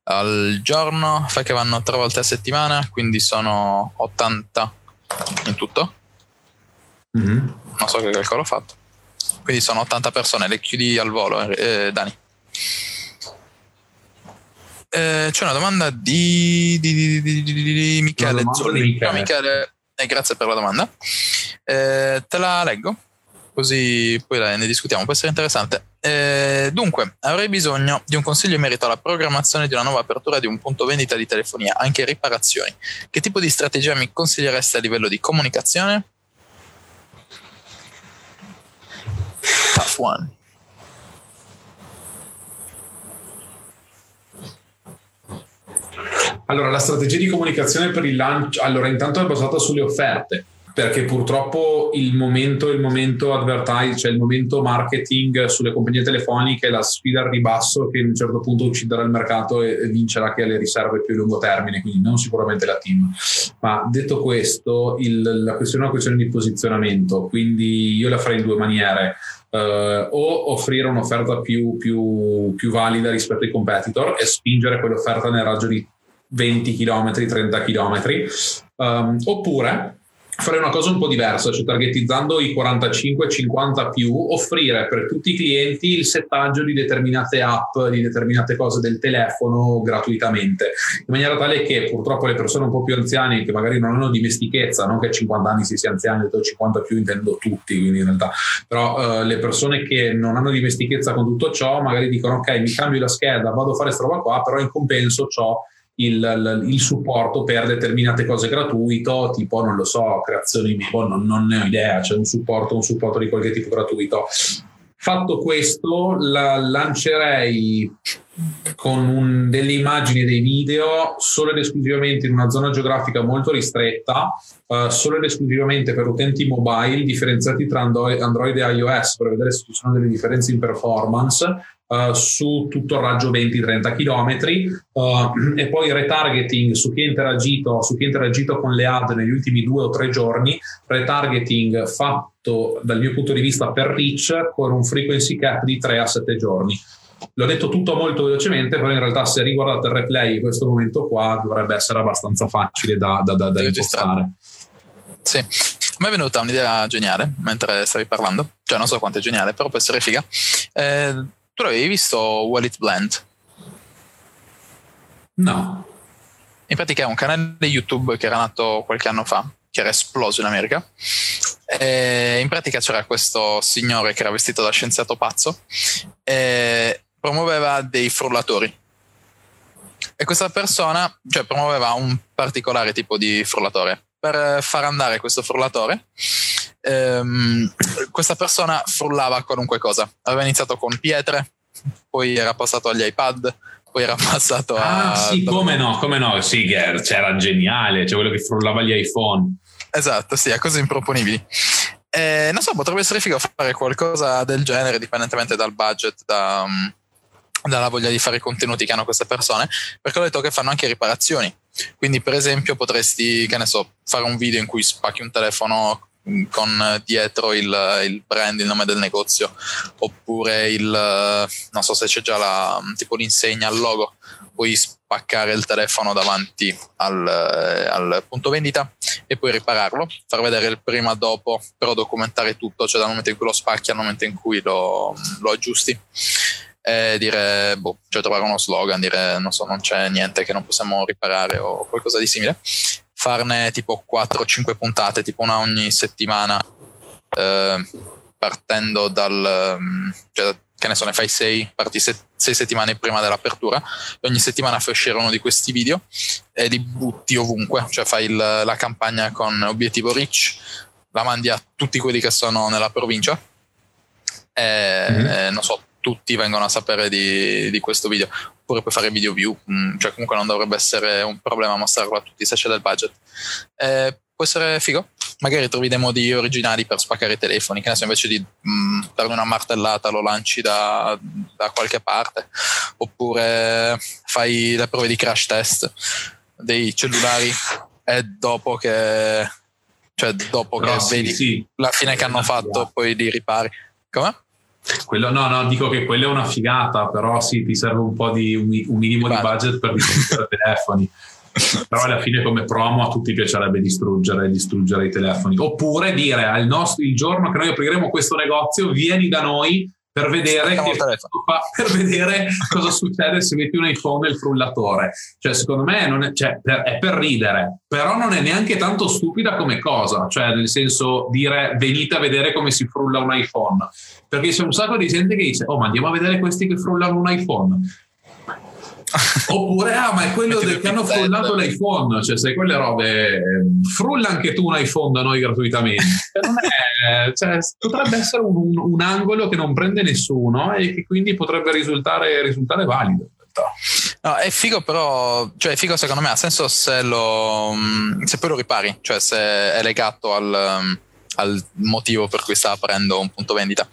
al giorno, fai che vanno 3 volte a settimana, quindi sono 80 in tutto Mm-hmm. Non so che calcolo ho fatto. Quindi sono 80 persone, le chiudi al volo, eh, Dani. Eh, c'è una domanda di, di, di, di Michele Zolli. Michele. Michele, eh, grazie per la domanda. Eh, te la leggo, così poi ne discutiamo, può essere interessante. Eh, dunque, avrei bisogno di un consiglio in merito alla programmazione di una nuova apertura di un punto vendita di telefonia, anche riparazioni. Che tipo di strategia mi consigliereste a livello di comunicazione? Tough one. Allora, la strategia di comunicazione per il lancio, allora intanto è basata sulle offerte, perché purtroppo il momento, il momento advertise, cioè il momento marketing sulle compagnie telefoniche è la sfida al ribasso che a un certo punto ucciderà il mercato e, vincerà chi ha le riserve più a lungo termine, quindi non sicuramente la team. Ma detto questo, il, la questione è una questione di posizionamento, quindi io la farei in due maniere Uh, o offrire un'offerta più, più, più, valida rispetto ai competitor e spingere quell'offerta nel raggio di 20 km, 30 km, um, oppure fare una cosa un po' diversa, cioè targetizzando i 45-50 più, offrire per tutti i clienti il settaggio di determinate app, di determinate cose del telefono gratuitamente, in maniera tale che purtroppo le persone un po' più anziane che magari non hanno dimestichezza, non che a 50 anni si sia anziani, ho 50 più intendo tutti, quindi in realtà, però uh, le persone che non hanno dimestichezza con tutto ciò magari dicono ok mi cambio la scheda, vado a fare questa roba qua, però in compenso ho il, il, supporto per determinate cose gratuito, tipo non lo so, creazioni, non, non ne ho idea, c'è un supporto, un supporto di qualche tipo gratuito. Fatto questo, la lancerei con un, delle immagini e dei video solo ed esclusivamente in una zona geografica molto ristretta, uh, solo ed esclusivamente per utenti mobile, differenziati tra Android e iOS per vedere se ci sono delle differenze in performance uh, su tutto il raggio 20-30 km uh, e poi retargeting su chi, su chi ha interagito con le ad negli ultimi due o tre giorni, retargeting fatto dal mio punto di vista per reach con un frequency cap di 3 a 7 giorni. L'ho detto tutto molto velocemente, però in realtà se riguardate il replay in questo momento qua dovrebbe essere abbastanza facile da, da, da, da impostare. Sì, a me è venuta un'idea geniale mentre stavi parlando, cioè non so quanto è geniale, però può essere figa. Eh, tu l'avevi visto Wallet Blend? No. In pratica è un canale YouTube che era nato qualche anno fa, che era esploso in America. E in pratica c'era questo signore che era vestito da scienziato pazzo e promuoveva dei frullatori. E questa persona, cioè promuoveva un particolare tipo di frullatore. Per far andare questo frullatore, ehm, questa persona frullava qualunque cosa. Aveva iniziato con pietre, poi era passato agli iPad, poi era passato ah, a... sì, come no, come no, sì, c'era geniale, c'è quello che frullava gli iPhone. Esatto, sì, a cose improponibili. Eh, non so, potrebbe essere figo fare qualcosa del genere, dipendentemente dal budget, da, um, dalla voglia di fare i contenuti che hanno queste persone, perché ho detto che fanno anche riparazioni. Quindi, per esempio, potresti, che ne so, fare un video in cui spacchi un telefono con dietro il, il, brand, il nome del negozio, oppure il non so se c'è già la, tipo l'insegna, il logo, puoi spaccare il telefono davanti al, al punto vendita e poi ripararlo, far vedere il prima dopo, però documentare tutto, cioè dal momento in cui lo spacchi al momento in cui lo, lo aggiusti e dire, boh, cioè trovare uno slogan, dire non so, non c'è niente che non possiamo riparare o qualcosa di simile. Farne tipo 4-5 puntate, tipo una ogni settimana, eh, partendo dal, cioè, che ne so, ne fai 6, parti 6 settimane prima dell'apertura, e ogni settimana fai uscire uno di questi video e li butti ovunque, cioè fai il, la campagna con obiettivo rich, la mandi a tutti quelli che sono nella provincia e, mm-hmm. e non so, tutti vengono a sapere di, di questo video. Oppure puoi fare video view, mm, cioè comunque non dovrebbe essere un problema mostrarlo a tutti se c'è del budget. Eh, può essere figo. Magari trovi dei modi originali per spaccare i telefoni, che ne so, invece di mh, dargli una martellata lo lanci da, da qualche parte. Oppure fai le prove di crash test dei cellulari e dopo che cioè dopo Però che sì, vedi sì. la fine che hanno fatto poi li ripari. Come? Quello, no, no, dico che quella è una figata, però sì, ti serve un po' di un, minimo di budget per distruggere telefoni. però alla fine come promo a tutti piacerebbe distruggere, distruggere i telefoni. Oppure dire al nostro, il giorno che noi apriremo questo negozio, vieni da noi per vedere, che, per vedere cosa succede se metti un iPhone nel frullatore. Cioè, secondo me è, cioè, per, è, per, ridere, però non è neanche tanto stupida come cosa. Cioè, nel senso, dire venite a vedere come si frulla un iPhone. Perché c'è un sacco di gente che dice, oh, ma andiamo a vedere questi che frullano un iPhone. Oppure, ah, ma è quello del, che hanno frullato l'iPhone, cioè sai quelle robe, ehm, frulla anche tu un iPhone da noi gratuitamente. È, cioè, potrebbe essere un, un, un, angolo che non prende nessuno e che quindi potrebbe risultare, risultare valido. No, è figo però, cioè è figo secondo me, ha senso se, lo, mm, se poi lo ripari, cioè se è legato al, mm, al motivo per cui sta aprendo un punto vendita.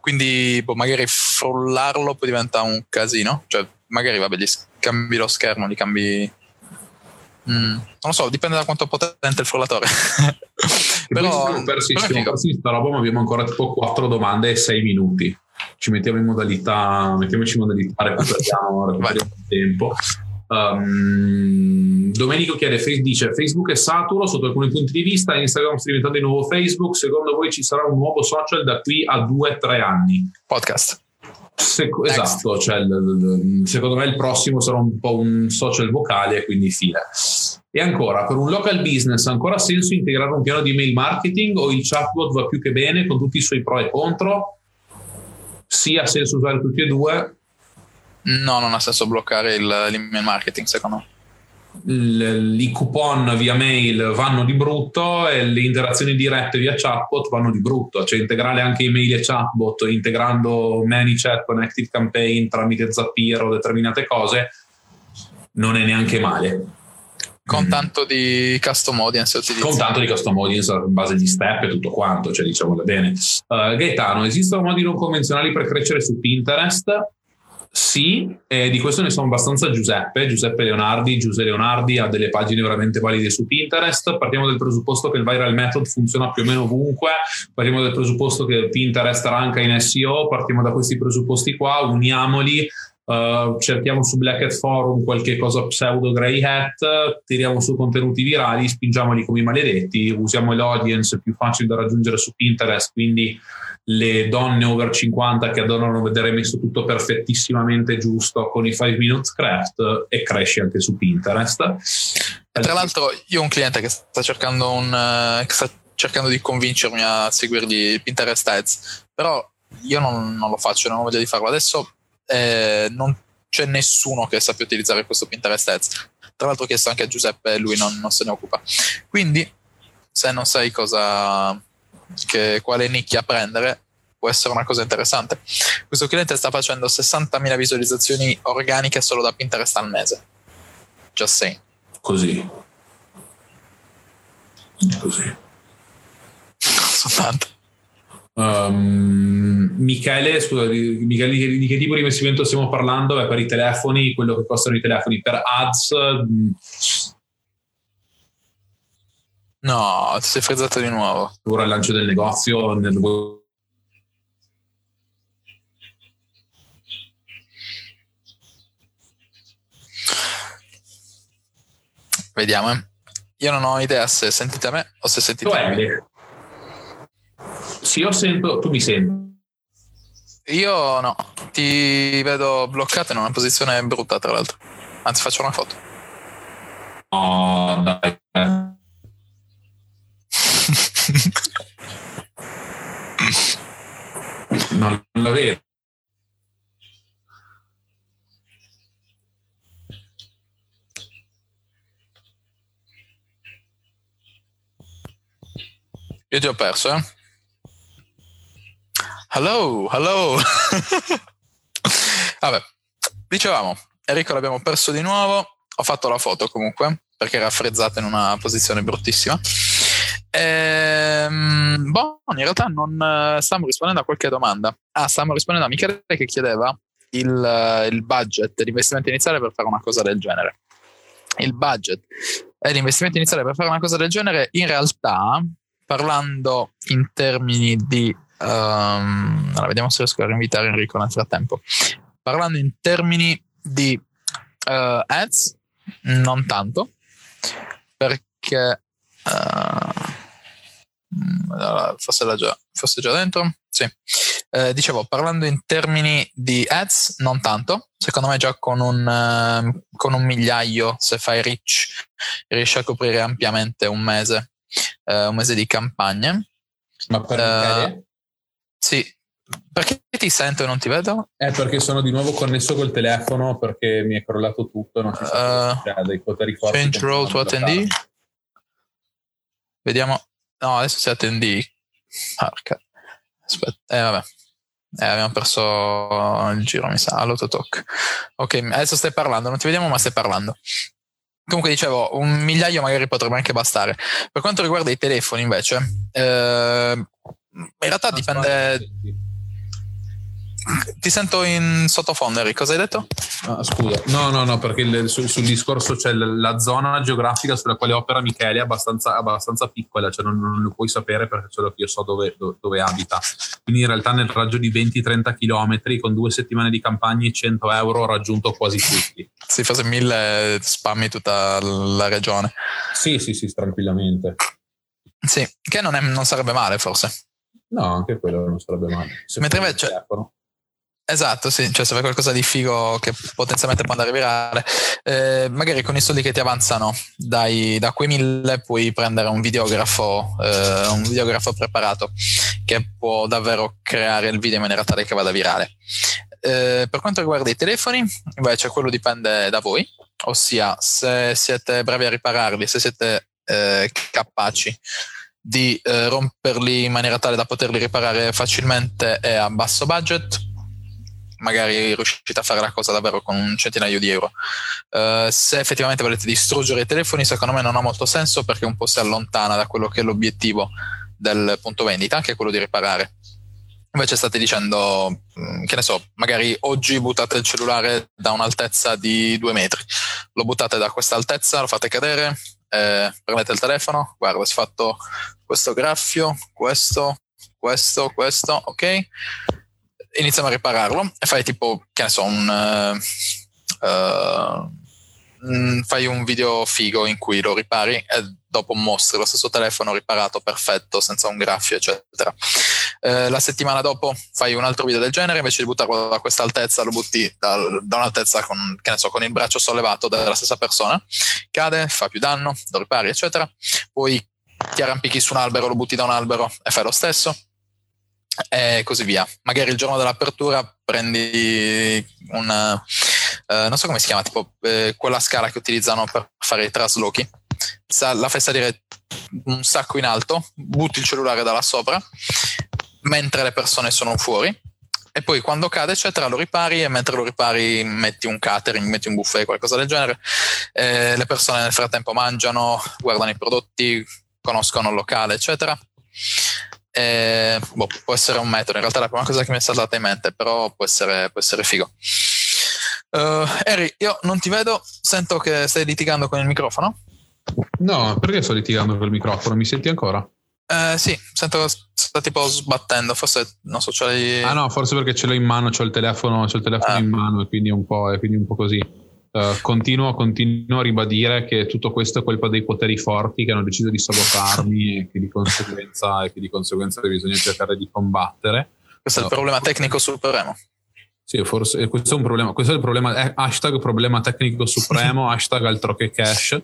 Quindi boh, magari frullarlo poi diventa un casino, cioè magari vabbè, gli cambi lo schermo, gli cambi. Mm, non lo so, dipende da quanto è potente il frullatore. però, per questa roba, ma abbiamo ancora tipo 4 domande e 6 minuti. Ci mettiamo in modalità, mettiamoci in modalità, recuperiamo, recuperiamo il tempo. Um, Domenico chiede, dice Facebook è saturo sotto alcuni punti di vista, Instagram sta diventando il nuovo Facebook, secondo voi ci sarà un nuovo social da qui a 2-3 anni? Podcast. Se, esatto, cioè, secondo me il prossimo sarà un po' un social vocale, quindi fine. E ancora, per un local business, ancora ha senso integrare un piano di email marketing o il chatbot va più che bene con tutti i suoi pro e contro? Sì, ha senso usare tutti e due. No, non ha senso bloccare il, l'email marketing, secondo me i coupon via mail vanno di brutto e le interazioni dirette via chatbot vanno di brutto, cioè integrare anche email e chatbot integrando ManyChat con Active Campaign tramite Zapier o determinate cose non è neanche male. Con mm. tanto di custom audience utilizzato. Con tanto di custom audience in base agli step e tutto quanto, cioè diciamolo bene. Uh, Gaetano, esistono modi non convenzionali per crescere su Pinterest? Sì, e di questo ne sono abbastanza Giuseppe, Giuseppe Leonardi, Giuseppe Leonardi ha delle pagine veramente valide su Pinterest, partiamo del presupposto che il viral method funziona più o meno ovunque, partiamo dal presupposto che Pinterest ranka in SEO, partiamo da questi presupposti qua, uniamoli, Uh, cerchiamo su Black Hat Forum qualche cosa pseudo grey hat, tiriamo su contenuti virali, spingiamoli come i maledetti, usiamo l'audience più facile da raggiungere su Pinterest, quindi le donne over 50 che adorano vedere messo tutto perfettissimamente giusto con i 5 minutes craft e cresce anche su Pinterest. Tra l'altro io ho un cliente che sta cercando, un, uh, che sta cercando di convincermi a seguirgli Pinterest Ads, però io non, non lo faccio, non ho voglia di farlo adesso. Eh, non c'è nessuno che sappia utilizzare questo Pinterest Ads. Tra l'altro ho chiesto anche a Giuseppe lui non, non se ne occupa. Quindi se non sai cosa che, quale nicchia prendere può essere una cosa interessante. Questo cliente sta facendo 60.000 visualizzazioni organiche solo da Pinterest al mese. Just saying. Così. Così. Sono tante. Um, Michele, scusa, Michele, di, di, che tipo di investimento stiamo parlando? Beh, per i telefoni, quello che costano i telefoni per ads. Mm, No, ti sei frizzato di nuovo. Ora il lancio del negozio nel Vediamo. Eh. Io non ho idea se sentite me o se sentite me. Sì, io sento, tu mi senti. Io no, ti vedo bloccato in una posizione brutta, tra l'altro. Anzi, faccio una foto. Oh, dai. Non la vedo. Io ti ho perso, eh? Hello, hello. Vabbè, dicevamo, Enrico l'abbiamo perso di nuovo. Ho fatto la foto comunque, perché era frezzata in una posizione bruttissima. Ehm, boh, in realtà non uh, stiamo rispondendo a qualche domanda. Ah, stiamo rispondendo a Michele che chiedeva il, uh, il budget l'investimento iniziale per fare una cosa del genere. Il budget e l'investimento iniziale per fare una cosa del genere, in realtà, parlando in termini di. Um, allora, vediamo se riesco a rinvitare Enrico nel frattempo. Parlando in termini di uh, ads, non tanto, perché. Uh, forse, era già, fosse già dentro. Sì. Eh, dicevo, parlando in termini di ads, non tanto. Secondo me già con un, uh, con un migliaio, se fai rich, riesci a coprire ampiamente un mese, uh, un mese di campagne. Ma per uh, Sì. Perché ti sento e non ti vedo? È perché sono di nuovo connesso col telefono perché mi è crollato tutto. Non ci sono uh, dei poteri forti. Change role to attendee. Vediamo. No, adesso si attendì. Arca. Aspetta, eh vabbè. Eh, abbiamo perso il giro, mi sa, all'autotalk. Ok, adesso stai parlando, non ti vediamo, ma stai parlando. Comunque dicevo, un migliaio magari potrebbe anche bastare. Per quanto riguarda i telefoni, invece, eh, in realtà dipende. Ti sento in sottofondo, Enrico, cosa hai detto? Ah, scusa, no, no, no, perché il, sul, sul, discorso c'è la zona geografica sulla quale opera Michele è abbastanza, abbastanza piccola, cioè non, non, lo puoi sapere perché solo io so dove, dove, dove, abita. Quindi in realtà nel raggio di 20-30 km con due settimane di campagna e 100 euro ho raggiunto quasi tutti. Se fosse mille spammi tutta la regione. Sì, sì, sì, tranquillamente. Sì, che non, è, non sarebbe male forse. No, anche quello non sarebbe male. Se Mentre invece... Telefono Esatto, sì, cioè se fai qualcosa di figo che potenzialmente può andare virale, eh, magari con i soldi che ti avanzano dai, da quei mille puoi prendere un videografo, eh, un videografo preparato che può davvero creare il video in maniera tale che vada virale. Eh, per quanto riguarda i telefoni, invece quello dipende da voi, ossia se siete bravi a ripararli, se siete eh, capaci di eh, romperli in maniera tale da poterli riparare facilmente e a basso budget magari riuscite a fare la cosa davvero con un centinaio di euro. Uh, se effettivamente volete distruggere i telefoni, secondo me non ha molto senso perché un po' si allontana da quello che è l'obiettivo del punto vendita, che è quello di riparare. Invece state dicendo mm, che ne so, magari oggi buttate il cellulare da un'altezza di due metri, lo buttate da questa altezza, lo fate cadere, eh, prendete il telefono, guarda, si è fatto questo graffio, questo, questo, questo, ok? Iniziamo a ripararlo e fai tipo, che ne so, un... Uh, fai un video figo in cui lo ripari e dopo mostri lo stesso telefono riparato perfetto senza un graffio eccetera. Eh, la settimana dopo fai un altro video del genere invece di buttarlo da questa altezza lo butti da, da un'altezza con, so, con il braccio sollevato dalla stessa persona. Cade, fa più danno, lo ripari eccetera. Poi ti arrampichi su un albero lo butti da un albero e fai lo stesso e così via. Magari il giorno dell'apertura prendi una, eh, non so come si chiama, tipo eh, quella scala che utilizzano per fare i traslochi. La fai salire un sacco in alto, butti il cellulare da là sopra, mentre le persone sono fuori. E poi quando cade, eccetera, lo ripari e mentre lo ripari metti un catering, metti un buffet, qualcosa del genere. Eh, le persone nel frattempo mangiano, guardano i prodotti, conoscono il locale, eccetera. Eh, boh, può essere un metodo, in realtà è la prima cosa che mi è saltata in mente, però può essere, può essere figo. Uh, Harry, io non ti vedo, sento che stai litigando con il microfono. No, perché sto litigando con il microfono? Mi senti ancora? Uh, sì, sento che sta tipo sbattendo, forse non so, l'hai... Ah no, forse perché ce l'ho in mano, ho il telefono, c'ho il telefono ah. in mano e quindi un po', quindi un po così. Uh, continuo, continuo, a ribadire che tutto questo è colpa dei poteri forti che hanno deciso di sabotarmi e che di conseguenza, e che di conseguenza bisogna cercare di combattere. Questo è il problema tecnico supremo. Sì, forse questo è un problema. Questo è il problema. Eh, hashtag problema tecnico supremo, hashtag altro che cash.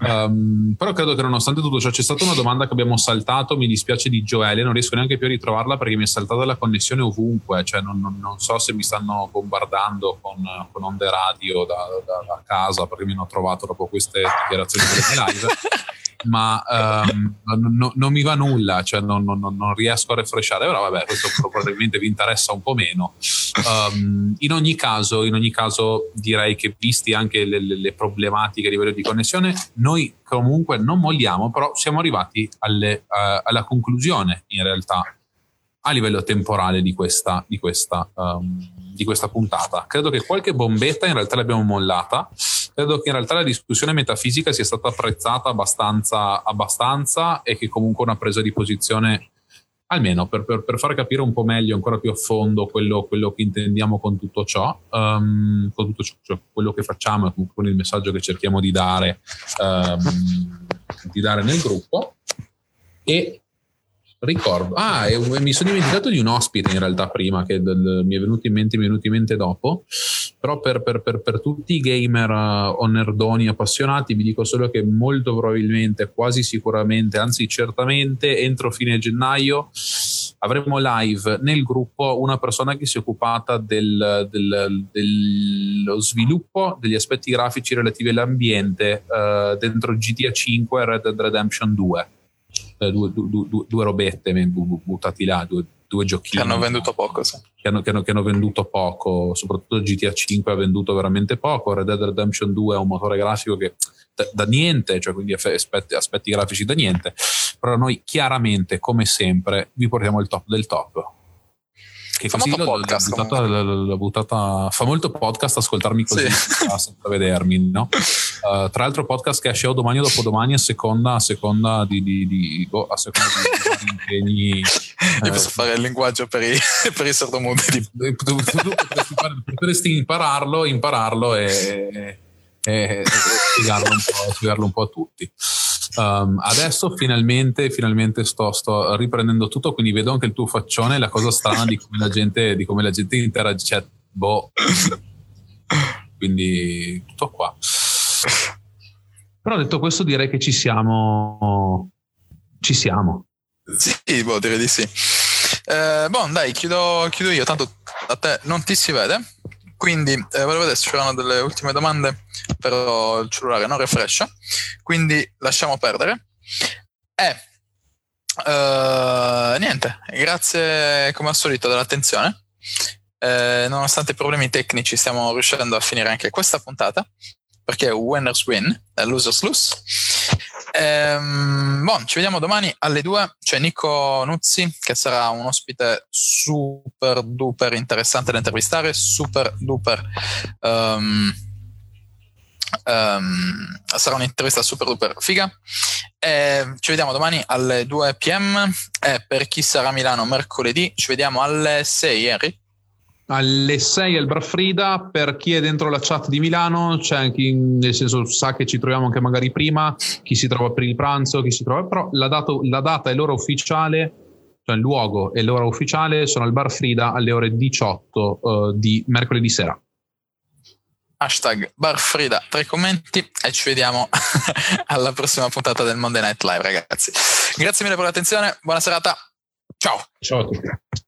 Um, però credo che nonostante tutto ciò c'è stata una domanda che abbiamo saltato. Mi dispiace di Joelia, non riesco neanche più a ritrovarla perché mi è saltata la connessione ovunque. Cioè, non, non, non so se mi stanno bombardando con, con onde radio da, da, da, casa perché mi hanno trovato dopo queste dichiarazioni delle live. ma um, no, non mi va nulla, cioè non, non, non, riesco a refreshare. Però vabbè, questo probabilmente vi interessa un po' meno. Um, in, ogni caso, in ogni caso, direi che visti anche le, le, le, problematiche a livello di connessione, noi comunque non molliamo, però siamo arrivati alle, uh, alla conclusione in realtà a livello temporale di questa, di questa, um, di questa puntata. Credo che qualche bombetta in realtà l'abbiamo mollata credo che in realtà la discussione metafisica sia stata apprezzata abbastanza, abbastanza e che comunque una presa di posizione, almeno per, per, per, far capire un po' meglio, ancora più a fondo quello, quello che intendiamo con tutto ciò, um, con tutto ciò, cioè quello che facciamo e con il messaggio che cerchiamo di dare, um, di dare nel gruppo. E ricordo, ah, mi sono dimenticato di un ospite in realtà prima che del, mi è venuto in mente, mi è venuto in mente dopo però per, per, per, per tutti i gamer uh, o nerdoni appassionati vi dico solo che molto probabilmente, quasi sicuramente, anzi certamente entro fine gennaio avremo live nel gruppo una persona che si è occupata del, del, dello sviluppo degli aspetti grafici relativi all'ambiente uh, dentro GTA 5 e Red Dead Redemption 2. Uh, due, due, due, due robette buttati là, due, due giochini. Che hanno venduto poco, sì. Che hanno, che, hanno, che hanno, venduto poco, soprattutto GTA 5 ha venduto veramente poco, Red Dead Redemption 2 è un motore grafico che da, da niente, cioè quindi aspetti, aspetti grafici da niente, però noi chiaramente, come sempre, vi portiamo il top del top che fa molto podcast. La buttata, la buttata, fa molto podcast ascoltarmi così sì. senza vedermi, no? Uh, tra l'altro, podcast che esce o domani o dopodomani a seconda, a seconda di, di, di, boh, a seconda di impegni. Io posso eh, fare il linguaggio per i, per i sordomuti. Tu, tu, tu, potresti impararlo, impararlo e, e, e spiegarlo, un spiegarlo un po' a tutti. Um, adesso finalmente, finalmente sto, sto, riprendendo tutto, quindi vedo anche il tuo faccione, la cosa strana di come la gente, di come la gente interagisce. Cioè, boh. Quindi tutto qua. Però detto questo direi che ci siamo. Ci siamo. Sì, boh, direi di sì. Eh, boh, dai, chiudo, chiudo io, tanto a te non ti si vede. Quindi eh, volevo vedere se c'erano delle ultime domande, però il cellulare non refrescia, quindi lasciamo perdere. E uh, niente, grazie come al solito dell'attenzione. Eh, nonostante i problemi tecnici stiamo riuscendo a finire anche questa puntata perché winners win e losers lose Ehm, bon, ci vediamo domani alle 2. C'è Nico Nuzzi che sarà un ospite super duper interessante da intervistare, super duper. Um, um, sarà un'intervista super duper figa. E ci vediamo domani alle 2 pm. E per chi sarà a Milano mercoledì, ci vediamo alle 6, Henry alle 6 al Bar Frida per chi è dentro la chat di Milano c'è chi nel senso sa che ci troviamo anche magari prima chi si trova per il pranzo chi si trova però la, dato, la data e l'ora ufficiale cioè il luogo e l'ora ufficiale sono al Bar Frida alle ore 18 uh, di mercoledì sera. Hashtag Bar Frida tra i commenti e ci vediamo alla prossima puntata del Monday Night Live ragazzi. Grazie mille per l'attenzione buona serata ciao. Ciao a tutti